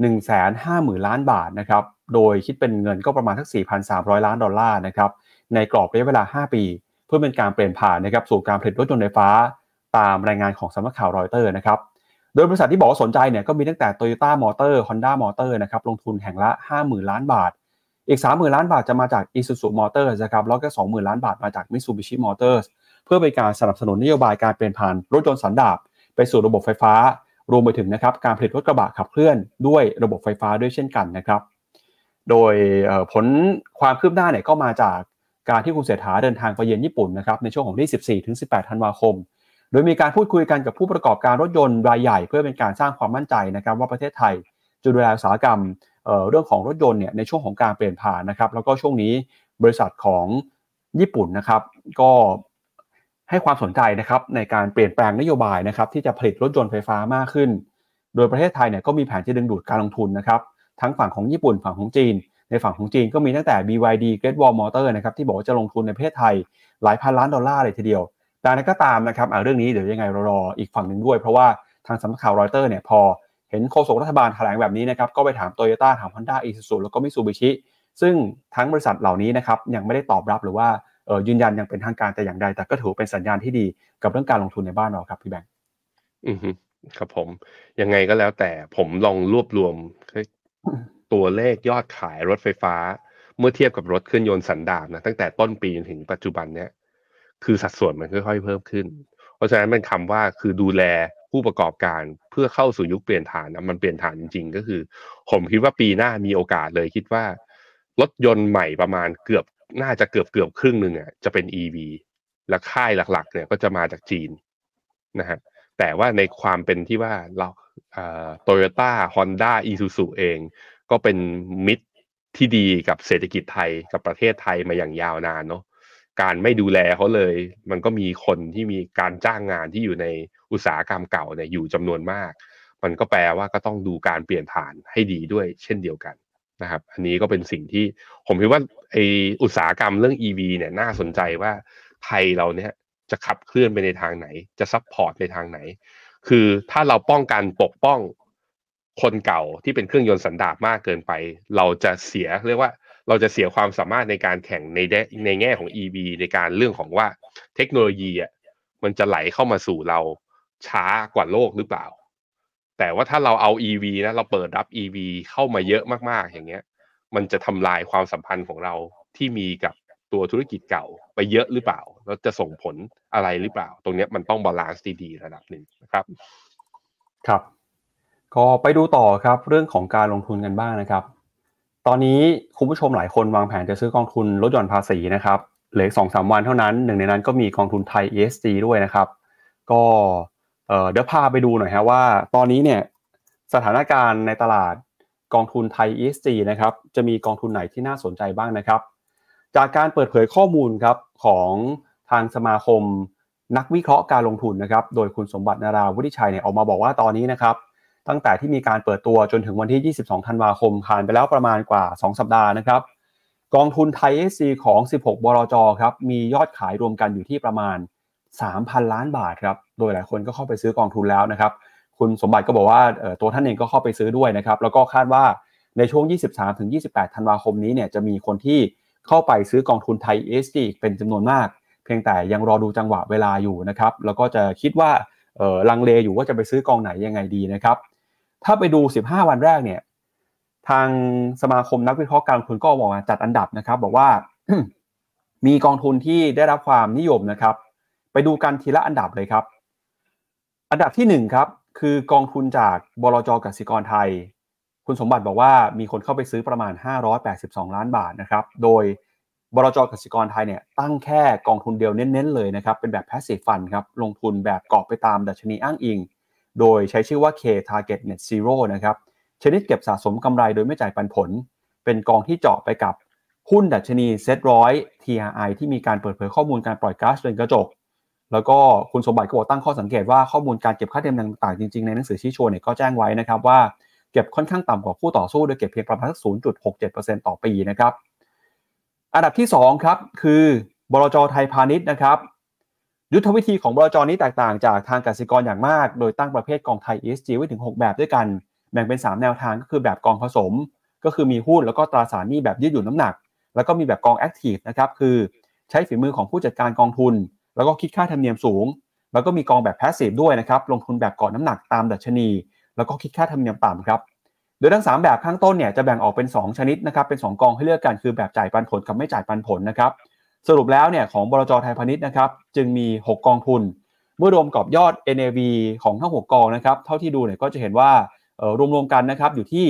1 5 0 0 0 0 ล้านบาทนะครับโดยคิดเป็นเงินก็ประมาณทั้ง4,300 ล้านดอลลาร์นะครับ ในกรอบระยะเวลา 5 ปี เพื่อเป็นการเปลี่ยนผ่านนะครับสู่การผลิตรถยนต์ไฟฟ้า ตามรายงานของสำนักข่าวรอยเตอร์นะครับโดยบริษัทที่บอกว่าสนใจเนี่ยก็มีตั้งแต่ Toyota Motor Honda Motor นะครับลงทุนแห่งละ 50,000 ล้านบาท อีก 30,000 ล้านบาทจะมาจาก Isuzu Motors นะครับแล้วก็ 20,000 ล้านบาทมาจาก Mitsubishi Motors เพื่อเป็นการสนับสนุนนโยบายการเปลี่ยนผ่านรถยนต์สันดาปไปสู่ระบบไฟฟ้า รวมไปถึงนะครับการผลิตรถกระบะขับเคลื่อนด้วยระบบไฟฟ้าด้วยเช่นกันนะครับ โดยผลความคืบหน้าเนี่ยก็มาจาก การที่คุณเศรษฐาเดินทางไปเยือนญี่ปุ่นนะครับในช่วงของที่ 14 ถึง 18 ธันวาคม โดยมีการพูดคุยกันกับผู้ประกอบการรถยนต์รายใหญ่ เพื่อเป็นการสร้างความมั่นใจนะครับว่าประเทศไทยจะดูแลอุตสาหกรรมเอ่อเรื่องของรถยนต์เนี่ยในช่วงของการเปลี่ยนผ่านนะครับแล้วก็ช่วงนี้บริษัทของญี่ปุ่นนะครับก็ให้ความสนใจนะครับในการเปลี่ยนแปลงนโยบายนะครับที่จะผลิตรถยนต์ไฟฟ้ามากขึ้น โดยประเทศไทยเนี่ยก็มีแผนจะดึงดูดการลงทุนนะครับทั้งฝั่งของญี่ปุ่นฝั่งของจีน ในฝั่งของจีนก็มีตั้งแต่ BYD Great Wall Motor นะครับที่บอกว่าจะลงทุนในประเทศไทยหลายพันล้านดอลลาร์เลยทีเดียวแต่นั้นก็ตามนะครับอ่าเรื่องนี้เดี๋ยวยังไงรออีกฝั่งหนึ่งด้วย เพราะว่าทางสำนักข่าวรอยเตอร์เนี่ยพอเห็นโฆษกรัฐบาลแถลงแบบนี้นะครับก็ไปถามโตโยต้าถาม Honda Isuzu แล้วก็ Mitsubishi ซึ่งทั้งบริษัทเหล่านี้นะครับยังไม่ได้ตอบรับหรือว่ายืนยันยังเป็นทางการแต่อย่างใด แต่ก็ถือเป็นสัญญาณที่ดีกับเรื่องการลงทุนในบ้านเราครับพี่แบงค์อือครับผมยังไงก็แล้วแต่ผมลองรวบรวม ตัวเลขยอดขายรถไฟฟ้า เมื่อเทียบกับรถเครื่องยนต์สันดาปนะตั้งแต่ต้นปีจนถึงปัจจุบันเนี้ยคือสัดส่วนมันค่อยๆเพิ่มขึ้น เพราะฉะนั้นเป็นคำว่าคือดูแลผู้ประกอบการเพื่อเข้าสู่ยุคเปลี่ยนฐานนะมันเปลี่ยนฐานจริงๆ ก็คือ ผมคิดว่าปีหน้ามีโอกาสเลยคิดว่า รถยนต์ใหม่ประมาณเกือบน่าจะเกือบเกือบครึ่งหนึ่งอะจะเป็น EV และค่ายหลักๆ เนี่ยก็จะมาจากจีนนะฮะแต่ว่าในความเป็นที่ว่าเราโตโยต้าฮอนด้าอีซูซูเอง ก็เป็นมิตรที่ดีกับเศรษฐกิจไทยกับประเทศไทยมาอย่างยาวนานเนาะการไม่ดูแลเขาเลย มันก็มีคนที่มีการจ้างงานที่อยู่ในอุตสาหกรรมเก่าเนี่ยอยู่จำนวนมาก มันก็แปลว่าก็ต้องดูการเปลี่ยนผ่านให้ดีด้วยเช่นเดียวกันนะครับ อันนี้ก็เป็นสิ่งที่ผมคิดว่าไออุตสาหกรรมเรื่อง EV เนี่ยน่าสนใจว่าไทยเราเนี่ยจะขับเคลื่อนไปในทางไหน จะ support ในทางไหน คือถ้าเราป้องกันปกป้อง คนเก่าที่เป็นเครื่องยนต์สันดาปมากเกินไป เราจะเสียเรียกว่าเราจะเสียความสามารถในการแข่งในในแง่ของ EV ในการเรื่องของว่าเทคโนโลยีอะมันจะไหลเข้ามาสู่เราช้ากว่าโลกหรือเปล่า แต่ว่าถ้าเราเอา EV นะเราเปิดรับ EV เข้ามาเยอะมากๆอย่างเงี้ย มันจะทำลายความสัมพันธ์ของเราที่มีกับตัวธุรกิจเก่าไปเยอะหรือเปล่า แล้วจะส่งผลอะไรหรือเปล่า ตรงนี้มันต้อง balance ดีๆระดับหนึ่งนะครับ ครับ ก็ไปดูต่อครับเรื่องของการลงทุนกันบ้างนะครับ ตอนนี้คุณผู้ชมหลายคนวางแผนจะซื้อกองทุนลดหย่อนภาษีนะครับเหลือสองสามวันเท่านั้นหนึ่งในนั้นก็มีกองทุนไทย ESG ด้วยนะครับ ก็เดี๋ยวพาไปดูหน่อยฮะว่า ตอนนี้เนี่ยสถานการณ์ในตลาดกองทุนไทย ESG นะครับจะมีกองทุนไหนที่น่าสนใจบ้างนะครับ จากการเปิดเผยข้อมูลครับของทางสมาคมนักวิเคราะห์การลงทุนนะครับ โดยคุณสมบัตินาราวุฒิชัยเนี่ยออกมาบอกว่าตอนนี้นะครับ ตั้งแต่ที่มีการเปิดตัวจนถึงวันที่ 22 ธันวาคมผ่านไปแล้วประมาณกว่า 2 สัปดาห์นะครับ กองทุนไทย SC ของ 16 บลจครับมียอดขายรวมกันอยู่ที่ประมาณ 3,000 ล้านบาทครับโดยหลายคนก็เข้าไปซื้อกองทุนแล้วนะครับคุณสมบัติก็บอกว่าตัวท่านเองก็เข้าไปซื้อด้วยนะครับแล้วก็คาดว่าในช่วง 23-28 ธันวาคมนี้เนี่ยจะมีคนที่เข้าไปซื้อกองทุนไทย ESG เป็นจำนวนมาก เพียงแต่ยังรอดูจังหวะเวลาอยู่นะครับแล้วก็จะคิดว่าลังเลอยู่ว่าจะไปซื้อกองไหนยังไงดีนะครับ ถ้าไปดู 15 วันแรกเนี่ย ทางสมาคมนักวิเคราะห์การลงทุนก็บอกมาจัดอันดับนะครับ บอกว่ามีกองทุนที่ได้รับความนิยมนะครับ ไปดูกันทีละอันดับเลยครับ อันดับที่ 1 ครับ คือกองทุนจากบลจกสิกรไทยคุณคุณสมบัติบอกว่ามีคนเข้าไปซื้อประมาณ 582 ล้านบาทนะครับ โดยบลจกสิกรไทยเนี่ยตั้งแค่กองทุนเดียวเน้นๆเลยนะครับ เป็นแบบ passive fund ครับ ลงทุนแบบเกาะไปตามดัชนีอ้างอิง โดยใช้ชื่อว่า K Target Net Zero นะครับชนิดเก็บสะสมกำไรโดยไม่จ่ายปันผล เป็นกองที่เจาะไปกับหุ้นดัชนีเซ็ตร้อย TRI ที่มีการเปิดเผยข้อมูลการปล่อยก๊าซเรือนกระจก แล้วก็คุณสมบัติก็บอกตั้งข้อสังเกตว่าข้อมูลการเก็บค่าเดิมต่างๆจริงๆ ในหนังสือชี้ชวนเนี่ยก็แจ้งไว้นะครับว่าเก็บค่อนข้างต่ำกว่าคู่ต่อสู้โดยเก็บเพียงประมาณสัก 0.67%ต่อปีนะครับ อันดับที่ 2 ครับ คือบลจไทยพาณิชย์นะครับ ยุทธวิธีของบลจนี้แตกต่างจากทางกสิกรอย่างมาก โดยตั้งประเภทกองไทย ESG ไว้ถึง 6 แบบด้วยกัน แบ่งเป็น 3 แนวทางก็คือแบบกองผสม ก็คือมีหุ้นแล้วก็ตราสารหนี้แบบยืดหยุ่นน้ำหนัก แล้วก็มีแบบกองแอคทีฟนะครับคือใช้ฝีมือของผู้จัดการกองทุน แล้วก็คิดค่าธรรมเนียมสูง แล้วก็มีกองแบบแพสซีฟด้วยนะครับลงทุนแบบก่อนน้ำหนักตามดัชนี แล้วก็คิดค่าธรรมเนียมต่ำครับโดยทั้ง 3 แบบข้างต้นเนี่ยจะแบ่งออกเป็น 2 ชนิดนะครับเป็น 2 กองให้เลือกกันคือแบบจ่ายปันผลกับไม่จ่ายปันผลนะครับ สรุปแล้วเนี่ยของบลจไทยพาณิชย์นะครับจึงมี 6 กองทุน เมื่อรวมกับยอด NAV ของทั้ง 6 กองนะครับเท่าที่ดูเนี่ยก็จะเห็นว่ารวมๆกันนะครับอยู่ที่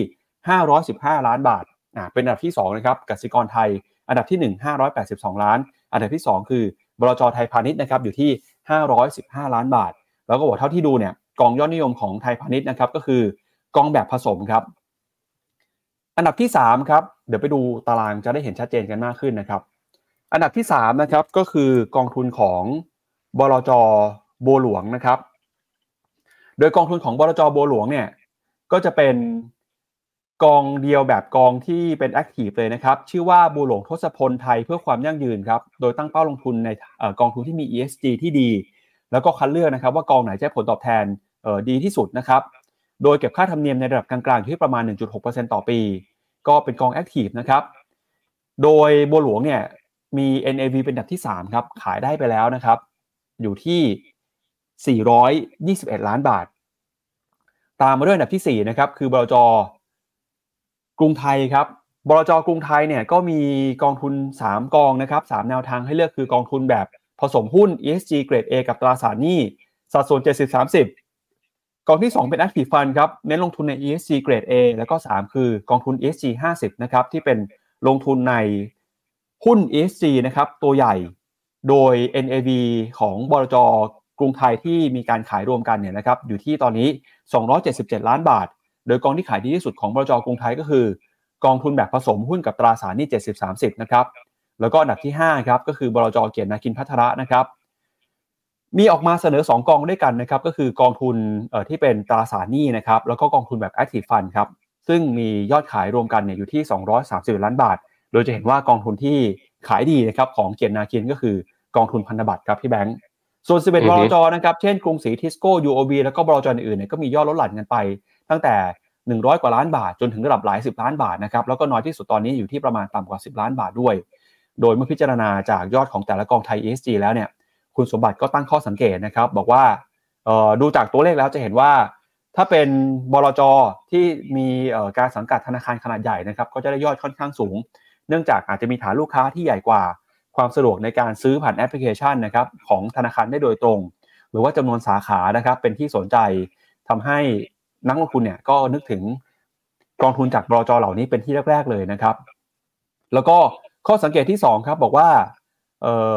515 ล้านบาทอ่าเป็นอันดับที่2นะครับกสิกรไทย อันดับที่ 1 582 ล้าน อันดับที่ 2 คือบลจไทยพาณิชย์นะครับอยู่ที่ 515 ล้านบาท แล้วก็บอกเท่าที่ดูเนี่ยกองยอดนิยมของไทยพาณิชย์นะครับก็คือกองแบบผสมครับอันดับที่3ครับเดี๋ยวไปดูตารางจะได้เห็นชัดเจนกันมากขึ้นนะครับ อันดับที่3นะครับก็คือกองทุนของบลจบัวหลวงนะครับ โดยกองทุนของบลจบัวหลวงเนี่ยก็จะเป็นกองเดียวแบบกองที่เป็นแอคทีฟเลยนะครับ ชื่อว่าบัวหลวงทศพลไทยเพื่อความยั่งยืนครับ โดยตั้งเป้าลงทุนในกองทุนที่มี ESG ที่ดี แล้วก็คัดเลือกนะครับว่ากองไหนจะผลตอบแทนดีที่สุดนะครับ โดยเก็บค่าธรรมเนียมในระดับกลางๆที่ประมาณ 1.6%ต่อปี ก็เป็นกองแอคทีฟนะครับ โดยบัวหลวงเนี่ย มี NAV เป็นอันดับที่ 3 ครับ ขายได้ไปแล้วนะครับ อยู่ที่ 421 ล้านบาท ตามมาด้วยอันดับที่ 4 นะครับ คือบลจกรุงไทยครับบลจกรุงไทยเนี่ยก็มีกองทุน 3 กองนะครับ3แนวทางให้เลือกคือกองทุนแบบผสมหุ้น ESG เกรด A กับตราสารหนี้สัดส่วน 70-30 กองที่ 2 เป็น Active Fund ครับเน้นลงทุนใน ESG เกรด A แล้วก็ 3 คือกองทุน ESG 50 นะครับที่เป็นลงทุนใน หุ้น ESG นะครับตัวใหญ่โดย NAV ของบลจกรุงไทยที่มีการขายรวมกันเนี่ยนะครับอยู่ที่ตอนนี้ 277 ล้านบาท โดยกองที่ขายดีที่สุดของบลจกรุงไทยก็คือ กองทุนแบบผสมหุ้นกับตราสารหนี้70-30นะครับแล้วก็อันดับที่5ครับก็คือบลจเกียรตินาคินพัทระนะครับมีออกมาเสนอ 2 กองด้วยกันนะครับก็คือกองทุนที่เป็นตราสารหนี้นะครับแล้วก็กองทุนแบบ Active Fund ครับซึ่งมียอดขายรวมกันเนี่ยอยู่ที่ 230 ล้านบาท โดยจะเห็นว่ากองทุนที่ขายดีนะครับของเกียรตินาคินก็คือกองทุนพันธบัตรครับพี่แบงค์ส่วน 11บลจนะครับเช่นกรุงศรีทิสโก้ UOB แล้วก็บลจอื่นๆเนี่ยก็มียอดลดหลั่นกันไป ตั้งแต่ 100 กว่าล้านบาทจนถึงระดับหลาย 10 ล้านบาทนะครับแล้วก็น้อยที่สุดตอนนี้อยู่ที่ประมาณต่ำกว่า 10 ล้านบาทด้วย โดยเมื่อพิจารณาจากยอดของแต่ละกองไทย ESG แล้วเนี่ยคุณสมบัติก็ตั้งข้อสังเกตนะครับบอกว่าดูจากตัวเลขแล้วจะเห็นว่า ถ้าเป็นบลจที่มีการสังกัดธนาคารขนาดใหญ่นะครับก็จะได้ยอดค่อนข้างสูง เนื่องจากอาจจะมีฐานลูกค้าที่ใหญ่กว่า ความสะดวกในการซื้อผ่านแอปพลิเคชันนะครับของธนาคารได้โดยตรง หรือว่าจำนวนสาขานะครับเป็นที่สนใจทำให้นักลงทุนเนี่ยก็นึกถึงกองทุนจากบลจเหล่านี้เป็นที่แรก ๆเลยนะครับ แล้วก็ข้อสังเกตที่2ครับบอกว่าเออ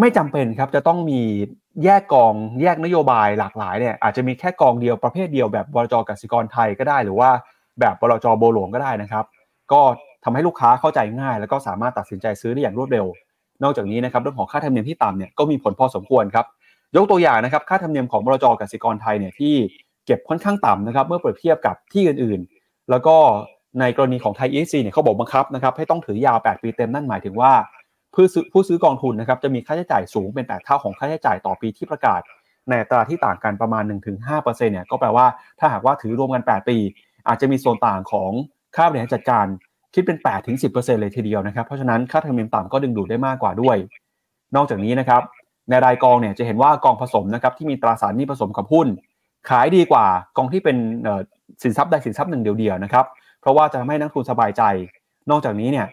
ไม่จำเป็นครับจะต้องมีแยกกองแยกนโยบายหลากหลายเนี่ยอาจจะมีแค่กองเดียวประเภทเดียวแบบบลจกสิกรไทยก็ได้ หรือว่าแบบบลจโบหลวงก็ได้นะครับ ก็ ทำให้ลูกค้าเข้าใจง่าย แล้วก็สามารถตัดสินใจซื้อได้อย่างรวดเร็ว นอกจากนี้นะครับเรื่องของค่าธรรมเนียมที่ต่ำเนี่ยก็มีผลพอสมควรครับยกตัวอย่างนะครับค่าธรรมเนียมของบลจกสิกรไทยเนี่ยที่เก็บค่อนข้างต่ำนะครับเมื่อเปรียบเทียบกับที่อื่นๆ แล้วก็ในกรณีของไทยเอซีเนี่ยเขาบอกบังคับนะครับให้ต้องถือยาว 8 ปีเต็มนั่นหมายถึงว่าผู้ซื้อผู้ซื้อกองทุนนะครับจะมีค่าใช้จ่ายสูงเป็น 8 เท่าของค่าใช้จ่ายต่อปีที่ประกาศ ในอัตราที่ต่างกันประมาณ 1-5%เนี่ยก็แปลว่าถ้าหากว่าถือรวมกัน 8 ปี อาจจะมีส่วนต่างของค่าบริหารจัดการ คิดเป็น8-10%เลยทีเดียวนะครับเพราะฉะนั้นค่าธรรมเนียมต่ำก็ดึงดูดได้มากกว่าด้วย นอกจากนี้นะครับในรายกองเนี่ยจะเห็นว่ากองผสมนะครับที่มีตราสารหนี้ผสมกับหุ้น ขายดีกว่ากองที่เป็นสินทรัพย์ใดสินทรัพย์หนึ่งเดียวๆนะครับเพราะว่าจะทำให้นักทุนสบายใจ นอกจากนี้เนี่ย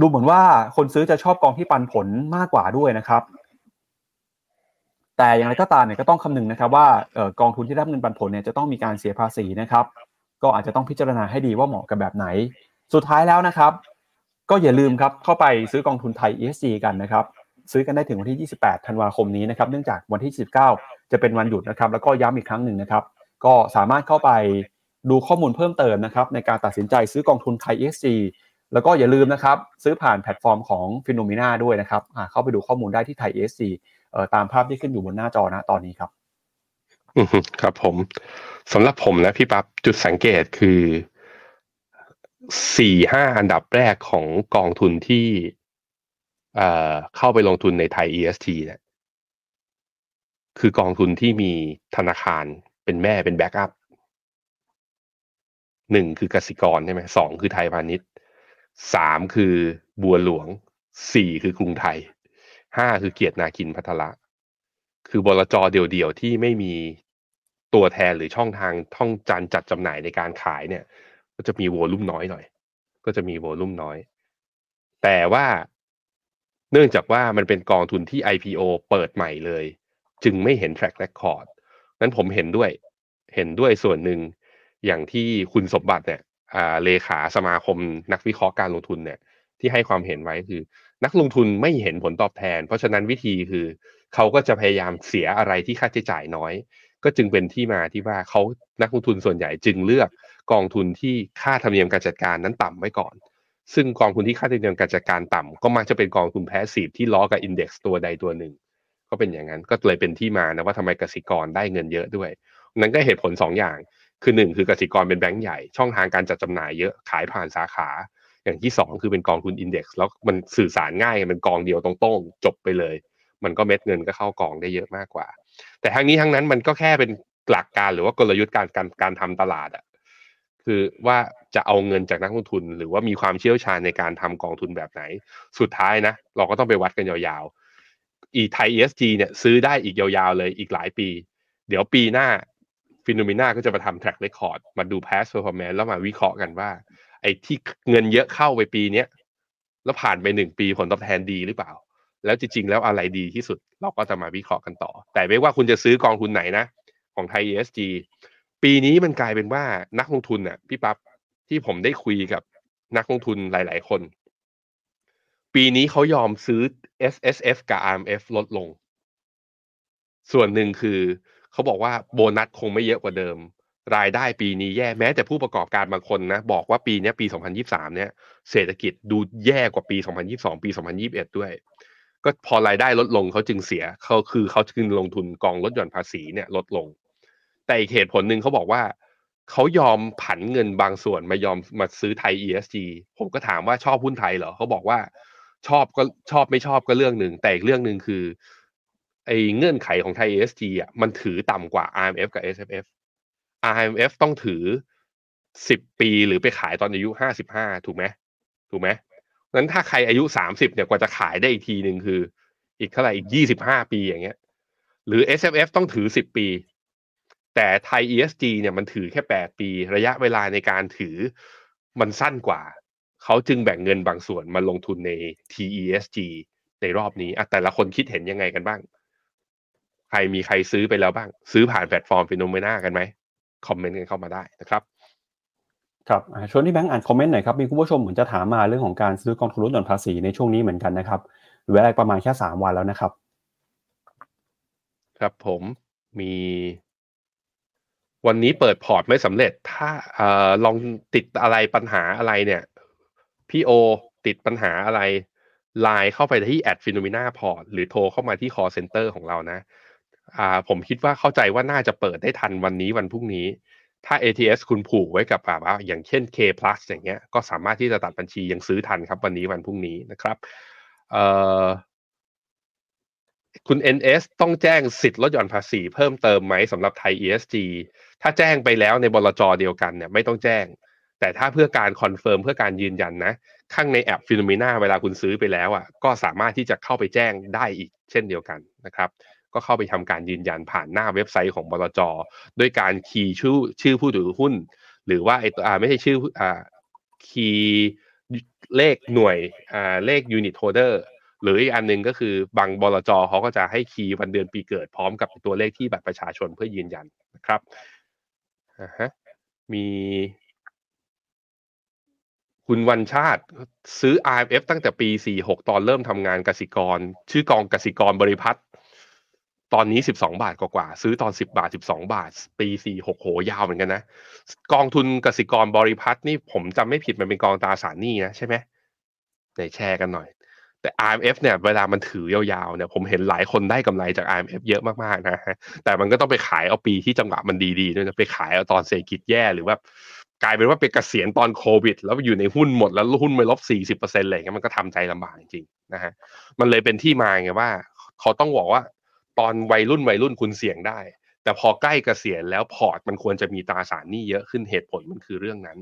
ดูเหมือนว่าคนซื้อจะชอบกองที่ปันผลมากกว่าด้วยนะครับ แต่อย่างไรก็ตามเนี่ยก็ต้องคำนึงนะครับ ว่ากองทุนที่รับเงินปันผลเนี่ยจะต้องมีการเสียภาษีนะครับ ก็อาจจะต้องพิจารณาให้ดีว่าเหมาะกับแบบไหน สุดท้ายแล้วนะครับ ก็อย่าลืมครับเข้าไปซื้อกองทุนไทย ESG กันนะครับซื้อกันได้ถึงวันที่ 28 ธันวาคมนี้นะครับ เนื่องจากวันที่ 29 จะเป็นวันหยุดนะครับ แล้วก็ย้ำอีกครั้งหนึ่งนะครับ ก็สามารถเข้าไปดูข้อมูลเพิ่มเติมนะครับ ในการตัดสินใจซื้อกองทุนไทย ESG แล้วก็อย่าลืมนะครับ ซื้อผ่านแพลตฟอร์มของ FINNOMENA ด้วยนะครับเข้าไปดูข้อมูลได้ที่ไทย ESG ตามภาพที่ขึ้นอยู่บนหน้าจอนะตอนนี้ครับ ครับผมสำหรับผมนะพี่ปับ๊บจุดสังเกตคือ สี่ห้าอันดับแรกของกองทุนที่เอ่อเข้าไปลงทุนในไทย EST เนี่ยคือกองทุนที่มีธนาคารเป็นแม่เป็นแบ็กอัพหนึ่งคือกสิกรใช่ไหมสองคือไทยพาณิชย์สามคือบัวหลวงสี่คือกรุงไทยห้าคือเกียรตินาคินพัทละ คือบลจเดี่ยวๆ ที่ไม่มีตัวแทนหรือช่องทางท่องจันจัดจำหน่ายในการขายเนี่ย ก็จะมีโวลุ่มน้อยหน่อย ก็จะมีโวลุ่มน้อย แต่ว่าเนื่องจากว่ามันเป็นกองทุนที่ IPO เปิดใหม่เลย จึงไม่เห็น track record นั้นผมเห็นด้วย เห็นด้วยส่วนหนึ่งอย่างที่คุณสมบัติเนี่ยเลขาสมาคมนักวิเคราะห์การลงทุนเนี่ย ที่ให้ความเห็นไว้คือ นักลงทุนไม่เห็นผลตอบแทน เพราะฉะนั้นวิธีคือ เขาก็จะพยายามเสียอะไรที่ค่าใช้จ่ายน้อย ก็จึงเป็นที่มาที่ว่าเขานักลงทุนส่วนใหญ่จึงเลือกกองทุนที่ค่าธรรมเนียมการจัดการนั้นต่ำไว้ก่อน ซึ่งกองทุนที่ค่าธรรมเนียมการจัดการต่ำก็มักจะเป็นกองทุนแพสซีฟที่ล้อกับอินเด็กซ์ตัวใดตัวหนึ่ง ก็เป็นอย่างนั้นก็เลยเป็นที่มานะว่าทำไมกสิกรได้เงินเยอะด้วย นั้นก็เหตุผล2ออย่าง คือ 1 คือกสิกรเป็นแบงก์ใหญ่ช่องทางการจัดจำหน่ายเยอะขายผ่านสาขา อย่างที่ 2 คือเป็นกองทุนอินเด็กซ์แล้วมันสื่อสารง่ายเป็นกองเดียวตรงๆจบไปเลย มันก็เม็ดเงินก็เข้ากองได้เยอะมากกว่า แต่ทั้งนี้ทั้งนั้นมันก็แค่เป็นหลักการหรือว่ากลยุทธ์การการการทำตลาดอะคือว่าจะเอาเงินจากนักลงทุน หรือว่ามีความเชี่ยวชาญในการทำกองทุนแบบไหน สุดท้ายนะ เราก็ต้องไปวัดกันยาวๆ อีไทย ESG เนี่ยซื้อได้อีกยาวๆเลยอีกหลายปี เดี๋ยวปีหน้าฟิโนเมนาก็จะมาทำ track record มาดู past performance แล้วมาวิเคราะห์กันว่า ไอ้ที่เงินเยอะเข้าไปปีเนี้ยแล้วผ่านไปหนึ่งปีผลตอบแทนดีหรือเปล่า แล้วจริงๆ แล้วอะไรดีที่สุดเราก็จะมาวิเคราะห์กันต่อ แต่ไม่ว่าคุณจะซื้อกองทุนไหนนะ ของไทย ESG ปีนี้มันกลายเป็นว่านักลงทุนน่ะพี่ปับ๊บที่ผมได้คุยกับนักลงทุนหลาย ๆ คน ปีนี้เขายอมซื้อ S S F กับ R M F ลดลง ส่วนหนึ่งคือเขาบอกว่าโบนัสคงไม่เยอะกว่าเดิม รายได้ปีนี้แย่แม้แต่ผู้ประกอบการบางคนนะ บอกว่าปีนี้ปี 2023 เนี่ยเศรษฐกิจดูแย่กว่าปี 2022 ปี 2021 ด้วย ก็พอรายได้ลดลงเขาจึงเสียเขาคือเขาจึงลงทุนกองลดหย่อนภาษีเนี่ยลดลง แต่อีกเหตุผลหนึ่งเขาบอกว่าเขายอมผันเงินบางส่วนมายอมมาซื้อไทย ESG ผมก็ถามว่าชอบหุ้นไทยเหรอเขาบอกว่าชอบก็ชอบไม่ชอบก็เรื่องหนึ่งแต่อีกเรื่องหนึ่งคือไอ้เงื่อนไขของไทย ESG อะมันถือต่ำกว่า RMF กับ SFF RMF ต้องถือสิบปีหรือไปขายตอนอายุห้าสิบห้าถูกไหมถูกไหม นั้นถ้าใครอายุสามสิบเนี่ยกว่าจะขายได้อีกทีหนึ่งคือ อีกเท่าไหร่อีกยี่สิบห้าปีอย่างเงี้ย หรือ SFF ต้องถือสิบปี แต่ไทย ESG เนี่ยมันถือแค่แปดปี ระยะเวลาในการถือมันสั้นกว่า เขาจึงแบ่งเงินบางส่วนมาลงทุนใน TESG ในรอบนี้อะแต่ละคนคิดเห็นยังไงกันบ้าง ใครมีใครซื้อไปแล้วบ้าง ซื้อผ่านแพลตฟอร์ม FINNOMENA กันไหมคอมเมนต์กันเข้ามาได้นะครับ ครับชวนที่แบงค์อ่านคอมเมนต์หน่อยครับมีคุณผู้ชมเหมือนจะถามมาเรื่องของการซื้อกองทุนลดหย่อนภาษีในช่วงนี้เหมือนกันนะครับเวลาประมาณแค่สามวันแล้วนะครับ ครับผมมี วันนี้เปิดพอร์ตไม่สำเร็จ ถ้าอลองติดอะไรปัญหาอะไรเนี่ยพี่โอติดปัญหาอะไรไลน์เข้าไปที่แอด FINNOMENA Port หรือโทรเข้ามาที่ call center ของเรานะ อ่า ผมคิดว่าเข้าใจว่าน่าจะเปิดได้ทันวันนี้วันพรุ่งนี้ ถ้า ATS คุณผูกไว้กับแบบว่าอย่างเช่น K plus อย่างเงี้ย ก็สามารถที่จะตัดบัญชียังซื้อทันครับ วันนี้วันพรุ่งนี้นะครับเอ่อคุณ NS ต้องแจ้งสิทธิ์ลดหย่อนภาษีเพิ่มเติมไหมสำหรับไทย ESG ถ้าแจ้งไปแล้วในบลจเดียวกันเนี่ยไม่ต้องแจ้ง แต่ถ้าเพื่อการ confirm เพื่อการยืนยันนะ ข้างในแอป FINNOMENA เวลาคุณซื้อไปแล้วอะก็สามารถที่จะเข้าไปแจ้งได้อีกเช่นเดียวกันนะครับ ก็เข้าไปทำการยืนยันผ่านหน้าเว็บไซต์ของบลจด้วยการ key ชื่อชื่อผู้ถือหุ้น หรือว่าไอ้อ่าไม่ใช่ชื่ออ่า key เลขหน่วยอ่าเลข unit holder หรืออีกอันนึงก็คือบางบลจเขาก็จะให้ key วันเดือนปีเกิดพร้อมกับตัวเลขที่บัตรประชาชนเพื่อยืนยันนะครับอ่าฮะมีคุณวันชาติซื้อ IMF ตั้งแต่ปี 46 ตอนเริ่มทำงานกสิกร ชื่อกองกสิกรบริพัตร ตอนนี้ 12 บาทกว่าๆซื้อตอน 10 บาท 12 บาท ปี46โหยาวเหมือนกันนะ กองทุนกสิกรบริพัตรนี่ผมจำไม่ผิดมันเป็นกองตราสารหนี้นะใช่ไหมไหนแชร์กันหน่อย แต่ IMF เนี่ยเวลามันถือยาวๆเนี่ยผมเห็นหลายคนได้กำไรจาก IMF เยอะมากๆนะฮะแต่มันก็ต้องไปขายเอาปีที่จังหวะมันดีๆด้วยนะไปขายเอาตอนเศรษฐกิจแย่หรือว่ากลายเป็นว่าไปเกษียณตอนโควิด แล้วอยู่ในหุ้นหมดแล้วหุ้นไปลบสี่สิบเปอร์เซ็นต์อะไรเงี้ยมันก็ทำใจลำบากจริงๆนะฮะมันเลยเป็นที่มาไงว่า เขาต้องบอกว่า ตอนวัยรุ่นวัยรุ่นคุณเสี่ยงได้ แต่พอใกล้เกษียณแล้วพอร์ตมันควรจะมีตราสารหนี้เยอะขึ้นเหตุผลมันคือเรื่องนั้น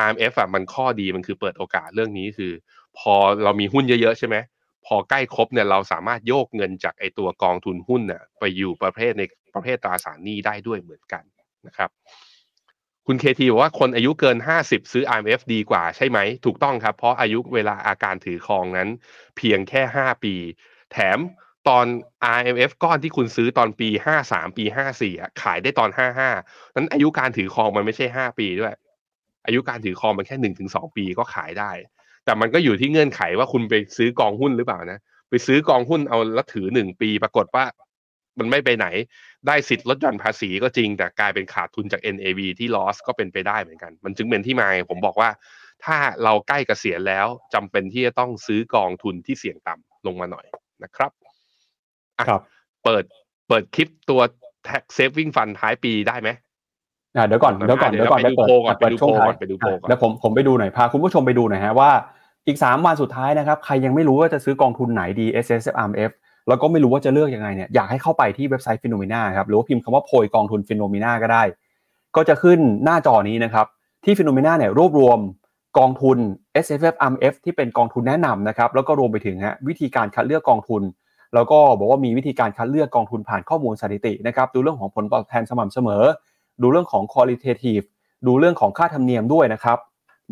RMF อะมันข้อดีมันคือเปิดโอกาสเรื่องนี้คือ พอเรามีหุ้นเยอะๆใช่ไหมพอใกล้ครบเนี่ยเราสามารถโยกเงินจากไอตัวกองทุนหุ้นเนี่ยไปอยู่ประเภทในประเภทตราสารหนี้ได้ด้วยเหมือนกันนะครับ คุณเคทีบอกว่าคนอายุเกิน 50 ซื้อ IMF ดีกว่าใช่ไหม ถูกต้องครับ เพราะอายุเวลาอาการถือครองนั้น เพียงแค่ 5 ปี แถม ตอน IMF ก้อนที่คุณซื้อตอนปี 53 ปี 54อะขายได้ตอน 55 นั้นอายุการถือครองมันไม่ใช่ 5 ปีด้วย อายุการถือครองมันแค่ 1-2 ปีก็ขายได้ แต่มันก็อยู่ที่เงื่อนไขว่าคุณไปซื้อกองหุ้นหรือเปล่านะ ไปซื้อกองหุ้นเอาแล้วถือ 1 ปีปรากฏว่ามันไม่ไปไหน ได้สิทธิ์ลดหย่อนภาษีก็จริง แต่กลายเป็นขาดทุนจาก NAV ที่ loss ก็เป็นไปได้เหมือนกัน มันจึงเป็นที่มาผมบอกว่า ถ้าเราใกล้เกษียณแล้วจำเป็นที่จะต้องซื้อกองทุนที่เสี่ยงต่ำลงมาหน่อยนะครับ ครับ เปิดเปิดคลิปตัว tax saving fund ท้ายปีได้ไหมอ่าเดี๋ยวก่อนเดี๋ยวก่อนเดี๋ยวก่อนไปดูโพก่อนไปดูโพก่อนไปดูโพก่อนเดี๋ยวผมผมไปดูหน่อยพาคุณผู้ชมไปดูหน่อยฮะว่าอีกสามวันสุดท้ายนะครับ ใครยังไม่รู้ว่าจะซื้อกองทุนไหนดี SSF RMF แล้วก็ไม่รู้ว่าจะเลือกยังไงเนี่ยอยากให้เข้าไปที่เว็บไซต์ FINNOMENA ครับหรือว่าพิมพ์คำว่าโพยกองทุน FINNOMENA ก็ได้ ก็จะขึ้นหน้าจอนี้นะครับ ที่ FINNOMENA เนี่ยรวบรวมกองทุน S F F M F ที่เป็นกองทุนแนะนำนะครับแล้วก็รวมไปถึงฮะวิธีการคัดเลือกกองทุน แล้วก็บอกว่ามีวิธีการคัดเลือกกองทุนผ่านข้อมูลสถิตินะครับดูเรื่องของผลตอบแทนสม่ำเสมอ ดูเรื่องของ qualitative ดูเรื่องของค่าธรรมเนียมด้วยนะครับ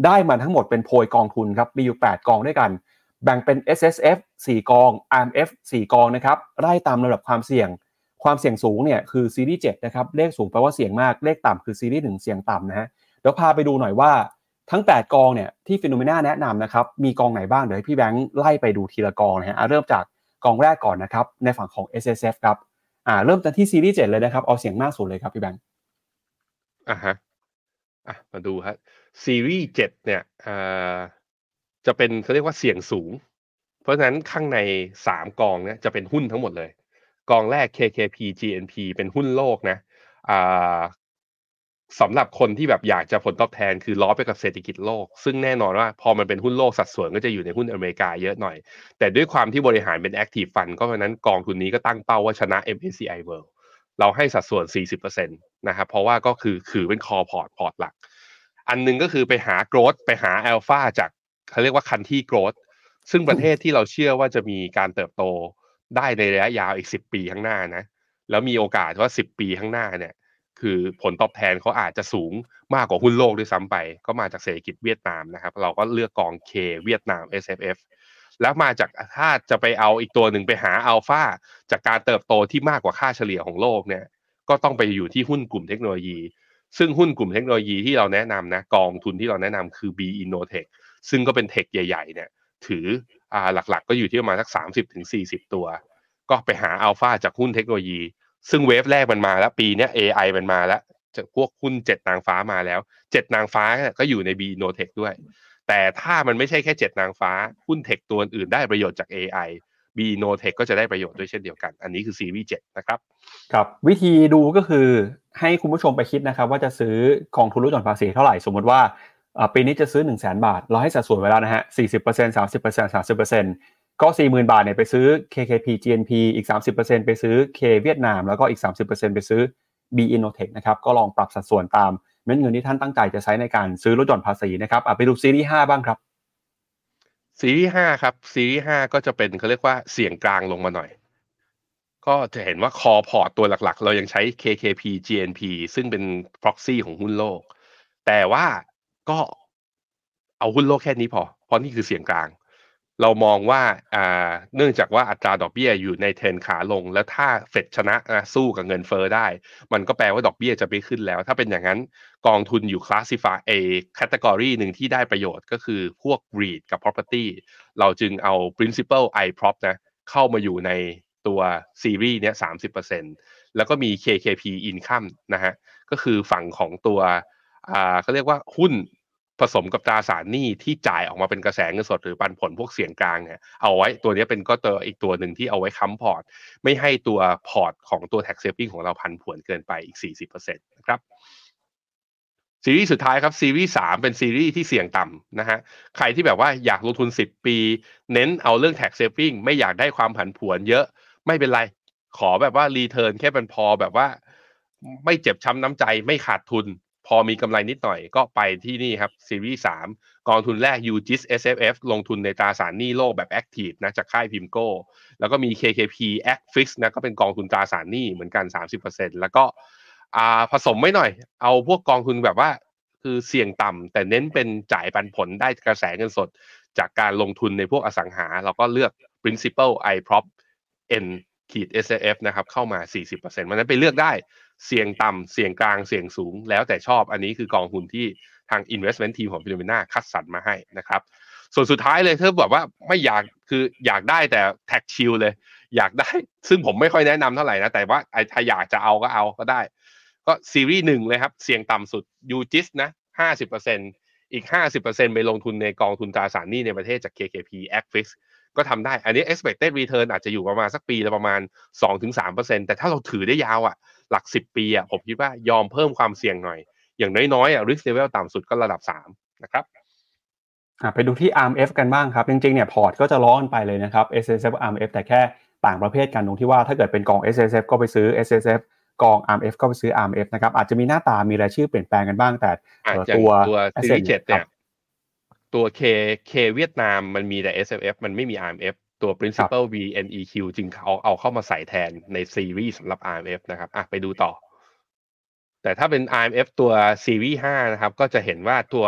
ได้มาทั้งหมดเป็นโพยกองทุนครับมีอยู่ 8 กองด้วยกัน แบ่งเป็น S S F 4 กอง R M F 4 กองนะครับไล่ตามระดับความเสี่ยง ความเสี่ยงสูงเนี่ยคือซีรีส์7นะครับเลขสูงแปลว่าเสี่ยงมากเลขต่ำคือซีรีส์1เสี่ยงต่ำนะฮะเดี๋ยวพาไปดูหน่อยว่าทั้ง 8 กองเนี่ยที่ฟิโนเมนาแนะนำนะครับมีกองไหนบ้างเดี๋ยวให้พี่แบงค์ไล่ไปดูทีละกองนะฮะเริ่มจาก กองแรกก่อนนะครับ ในฝั่งของ S S F ครับอ่าเริ่มจากที่ซีรีส์7เลยนะครับ เอาเสียงมากสุดเลยครับพี่แบงค์อ่าฮะอะมาดูครับซีรีส์7เนี่ยอ่าจะเป็นเขาเรียกว่าเสี่ยงสูง เพราะฉะนั้นข้างในสามกองเนี่ยจะเป็นหุ้นทั้งหมดเลย กองแรก KKP GNP เป็นหุ้นโลกนะอ่า สำหรับคนที่แบบอยากจะผลตอบแทนคือล้อไปกับเศรษฐกิจโลก ซึ่งแน่นอนว่าพอมันเป็นหุ้นโลกสัดส่วนก็จะอยู่ในหุ้นอเมริกาเยอะหน่อย แต่ด้วยความที่บริหารเป็น active fund ก็เพราะนั้นกองทุนนี้ก็ตั้งเป้าว่าชนะ MSCI World เราให้สัดส่วน 40%นะครับเพราะว่าก็คือคือเป็น core port พอร์ตหลัก อันนึงก็คือไปหา growth ไปหาอัลฟาจากเขาเรียกว่า country growth ซึ่งประเทศที่เราเชื่อว่าจะมีการเติบโตได้ในระยะยาวอีกสิบปีข้างหน้านะแล้วมีโอกาสว่าสิบปีข้างหน้าเนี่ย คือผลตอบแทนเขาอาจจะสูงมากกว่าหุ้นโลกด้วยซ้ำไป ก็มาจากเศรษฐกิจเวียดนามนะครับ เราก็เลือกกองเคเวียดนาม SFF แล้วมาจากถ้าจะไปเอาอีกตัวหนึ่งไปหาอัลฟาจากการเติบโตที่มากกว่าค่าเฉลี่ยของโลกเนี่ยก็ต้องไปอยู่ที่หุ้นกลุ่มเทคโนโลยี ซึ่งหุ้นกลุ่มเทคโนโลยีที่เราแนะนำนะกองทุนที่เราแนะนำคือ B Innotech ซึ่งก็เป็นเทคใหญ่ๆเนี่ยถืออ่าหลักๆ ก็อยู่ที่ประมาณสักสามสิบถึงสี่สิบตัว ก็ไปหาอัลฟาจากหุ้นเทคโนโลยี ซึ่งเวฟแรกมันมาแล้ว ปีนี้ AI มันมาแล้วจากพวกหุ้นเจ็ดนางฟ้ามาแล้วเจ็ดนางฟ้าก็อยู่ใน B n o t e c h ด้วย แต่ถ้ามันไม่ใช่แค่เจ็ดนางฟ้า หุ้นเทคตัวอื่นได้ประโยชน์จาก AI B n o t e c h ก็จะได้ประโยชน์ด้วยเช่นเดียวกัน อันนี้คือซีรีส์เจ็ดนะครับครับ วิธีดูก็คือให้คุณผู้ชมไปคิดนะครับ ว่าจะซื้อกองทุนลดหย่อนภาษีเท่าไหร่สมมติว่าปีนี้จะซื้อ 1 0 0 0 0แบาท เราให้สัดส่วนไว้แล้วนะฮะ 40% 30% 30% ก็ 40,000 บาทเนี่ยไปซื้อ KKP GNP อีก 30%ไปซื้อ K เวียดนาม แล้วก็อีก 30%ไปซื้อ B Innotech นะครับก็ลองปรับสัดส่วนตามเม็ดเงินที่ท่านตั้งใจจะใช้ในการซื้อลดหย่อนภาษีนะครับไปดูซีรีส์5บ้างครับซีรีส์5ครับซีรีส์5ก็จะเป็นเขาเรียกว่าเสี่ยงกลางลงมาหน่อย ก็จะเห็นว่า core port ตัวหลักๆ เรายังใช้ KKP GNP ซึ่งเป็น proxy ของหุ้นโลก แต่ว่าก็เอาหุ้นโลกแค่นี้พอ เพราะนี่คือเสี่ยงกลาง เรามองว่าอ่าเนื่องจากว่าอัตราดอกเบี้ยอยู่ในเทรนขาลง แล้วถ้าเฟดชนะนะสู้กับเงินเฟอ้อได้ มันก็แปลว่าดอกเบี้ยจะไม่ขึ้นแล้ว ถ้าเป็นอย่างนั้นกองทุนอยู่คลาสสิฟายเอแคตตากรีหนึ่งที่ได้ประโยชน์ก็คือพวก REIT กับ property เราจึงเอา principal iProp นะเข้ามาอยู่ในตัวซีรีส์เนี้ยสามสิบเปอร์เซ็นแล้วก็มี KKP Income นะฮะก็คือฝั่งของตัวอ่าเขาเรียกว่าหุ้น ผสมกับตราสารหนี้ที่จ่ายออกมาเป็นกระแสเงินสดหรือปันผลพวกเสี่ยงกลางเนี่ยเอาไว้ตัวนี้เป็นก็ตัวอีกตัวหนึ่งที่เอาไว้ค้ำพอร์ต ไม่ให้ตัวพอร์ตของตัว tax saving ของเราผันผวนเกินไปอีก 40%นะครับซีรีส์สุดท้ายครับซีรีส์สามเป็นซีรีส์ที่เสี่ยงต่ำนะฮะใครที่แบบว่าอยากลงทุน 10 ปี เน้นเอาเรื่อง tax saving ไม่อยากได้ความผันผวนเยอะไม่เป็นไร ขอแบบว่า return แค่เป็นพอแบบว่า ไม่เจ็บช้ำน้ำใจไม่ขาดทุน พอมีกำไรนิดหน่อยก็ไปที่นี่ครับซีรีส์สามกองทุนแรก UGIS SFF ลงทุนในตราสารหนี้โลกแบบ Active นะจากค่ายพิมโก้ แล้วก็มี KKP Acfix นะก็เป็นกองทุนตราสารหนี้เหมือนกัน 30%แล้วก็อ่าผสมไม่หน่อย เอาพวกกองทุนแบบว่าคือเสี่ยงต่ำแต่เน้นเป็นจ่ายปันผลได้กระแสเงินสด จากการลงทุนในพวกอสังหา เราก็เลือก principal iProp N ขีด S F นะครับเข้ามา 40%มันนั้นไปเลือกได้ เสี่ยงต่ำเสี่ยงกลางเสี่ยงสูง แล้วแต่ชอบอันนี้คือกองทุนที่ทาง investment team ของ FINNOMENA คัดสรรมาให้นะครับ ส่วนสุดท้ายเลยถ้าแบบว่าไม่อยากคืออยากได้แต่ tax shield เลย อยากได้ซึ่งผมไม่ค่อยแนะนำเท่าไหร่นะ แต่ว่าถ้าอยากจะเอาก็เอาก็ได้ ก็ซีรีส์หนึ่งเลยครับ เสี่ยงต่ำสุด UGIS นะ50%อีก50%ไปลงทุนในกองทุนตราสารหนี้ในประเทศจาก KKP Acfix ก็ทำได้ อันนี้ expected return อาจจะอยู่ประมาณสักปีละประมาณ 2-3%แต่ถ้าเราถือได้ยาวอะหลัก 10 ปีอะผมคิดว่ายอมเพิ่มความเสี่ยงหน่อย อย่างน้อยๆอะ risk level ต่ำสุดก็ระดับ 3 นะครับไปดูที่ ARMF กันบ้างครับ จริงๆเนี่ยพอร์ตก็จะล้อกันไปเลยนะครับ S S F ARMF แต่แค่ต่างประเภทกันตรงที่ว่าถ้าเกิดเป็นกอง S S F ก็ไปซื้อ S S F กอง ARMF ก็ไปซื้อ ARMF นะครับอาจจะมีหน้าตามีรายชื่อเปลี่ยนแปลงกันบ้างแต่ตัวตัวซีรีส์เจ็ดเนี่ย ตัว K K เวียดนามมันมีแต่ S F F มันไม่มี RMF ตัว principal VNEQ จึงเขาเอาเข้ามาใส่แทนในซีรีส์สำหรับ RMF นะครับอะไปดูต่อ แต่ถ้าเป็น RMF ตัวซีรีส์5นะครับ ก็จะเห็นว่าตัว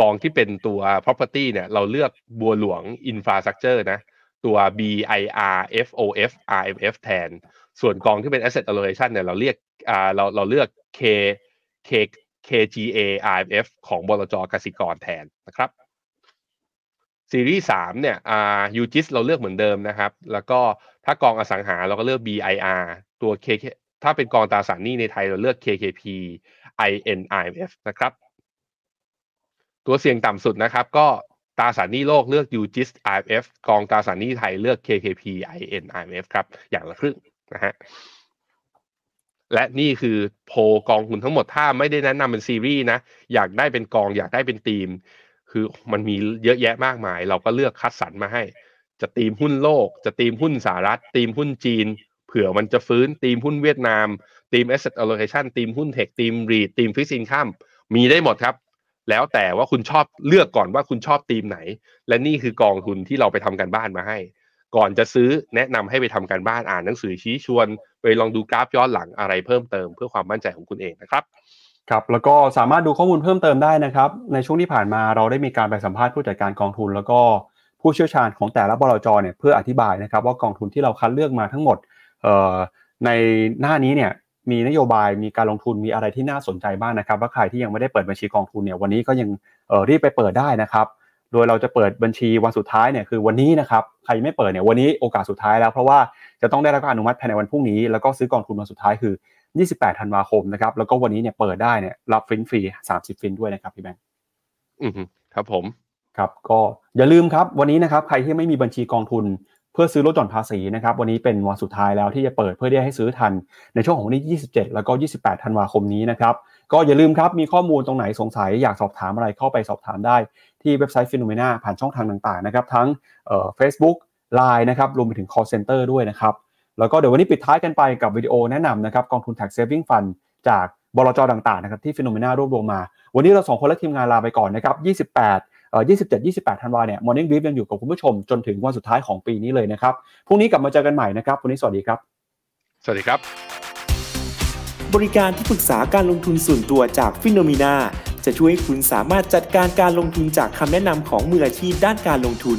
กองที่เป็นตัว property เนี่ยเราเลือกบัวหลวง infrastructure นะ ตัว BIR FOF RMF แทน ส่วนกองที่เป็น asset allocation เนี่ยเราเรียกอ่าเราเราเลือก K K KGA RMF ของบลจกสิกรแทนนะครับ ซีรีส์สามเนี่ยอ่ายูจิสเราเลือกเหมือนเดิมนะครับ แล้วก็ถ้ากองอสังหาเราก็เลือก BIR ตัว KK ถ้าเป็นกองตราสารหนี้ในไทยเราเลือก KKP INIMF นะครับ ตัวเสี่ยงต่ำสุดนะครับ ก็ตราสารหนี้โลกเลือก UGIS IMF กองตราสารหนี้ไทยเลือก KKP INRMF ครับ อย่างละครึ่งนะฮะและนี่คือโพยกองทุนทั้งหมดถ้าไม่ได้แนะนำเป็นซีรีส์นะ อยากได้เป็นกองอยากได้เป็นธีม คือมันมีเยอะแยะมากมาย เราก็เลือกคัดสรรมาให้ จะธีมหุ้นโลก จะธีมหุ้นสหรัฐธีมหุ้นจีน เผื่อมันจะฟื้นตีมหุ้นเวียดนามตีม asset allocation ตีมหุ้นเทคตีมรีตีมฟิกซินคัมมีได้หมดครับ แล้วแต่ว่าคุณชอบเลือกก่อนว่าคุณชอบธีมไหน และนี่คือกองทุนที่เราไปทำกันบ้านมาให้ ก่อนจะซื้อแนะนำให้ไปทำการบ้านอ่านหนังสือชี้ชวน ไปลองดูกราฟย้อนหลังอะไรเพิ่มเติมเพื่อความมั่นใจของคุณเองนะครับ ครับแล้วก็สามารถดูข้อมูลเพิ่มเติมได้นะครับ ในช่วงที่ผ่านมาเราได้มีการไปสัมภาษณ์ผู้จัดการกองทุน แล้วก็ผู้เชี่ยวชาญของแต่ละบลจเนี่ยเพื่ออธิบายนะครับ ว่ากองทุนที่เราคัดเลือกมาทั้งหมดในหน้านี้เนี่ยมีนโยบายมีการลงทุนมีอะไรที่น่าสนใจบ้างนะครับว่าใครที่ยังไม่ได้เปิดบัญชีกองทุนเนี่ยวันนี้ก็ยังรีบไปเปิดได้นะครับ โดยเราจะเปิดบัญชีวันสุดท้ายเนี่ยคือวันนี้นะครับใครไม่เปิดเนี่ยวันนี้โอกาสสุดท้ายแล้วเพราะว่าจะต้องได้รับการอนุมัติภายในวันพรุ่งนี้ แล้วก็ซื้อกองทุนวันสุดท้ายคือ 28ธันวาคมนะครับ แล้วก็วันนี้เนี่ยเปิดได้เนี่ยรับฟินฟรี 30 ฟินด้วยนะครับพี่แบงค์อืมครับผมครับก็อย่าลืมครับวันนี้นะครับใครที่ไม่มีบัญชีกองทุนเพื่อซื้อลดหย่อนภาษีนะครับวันนี้เป็นวันสุดท้ายแล้วที่จะเปิดเพื่อที่ให้ซื้อทันในช่วงของวันที่ 27 แล้วก็ 28 ธันวาคมนี้นะครับก็อย่าลืมครับมีข้อมูลตรงไหนสงสัยอยากสอบถามอะไรเข้าไปสอบถามได้ ที่เว็บไซต์ FINNOMENA ผ่านช่องทางต่างๆนะครับทั้งเอ่อ Facebook Line นะครับรวมไปถึง call center ด้วยนะครับ แล้วก็เดี๋ยววันนี้ปิดท้ายกันไปกับวิดีโอแนะนำนะครับกองทุน tax saving fund จากบลจต่างๆนะครับที่ FINNOMENA รวบรวมมา วันนี้เราสองคนและทีมงานลาไปก่อนนะครับ 28เอ่อ27 28ธันวาเนี่ย Morning Brief ยังอยู่กับคุณผู้ชมจนถึงวันสุดท้ายของปีนี้เลยนะครับ พรุ่งนี้กลับมาเจอกันใหม่นะครับ วันนี้สวัสดีครับ สวัสดีครับ บริการที่ปรึกษาการลงทุนส่วนตัวจากฟิโนเมนาจะช่วยให้คุณสามารถจัดการการลงทุนจากคำแนะนำของมืออาชีพด้านการลงทุน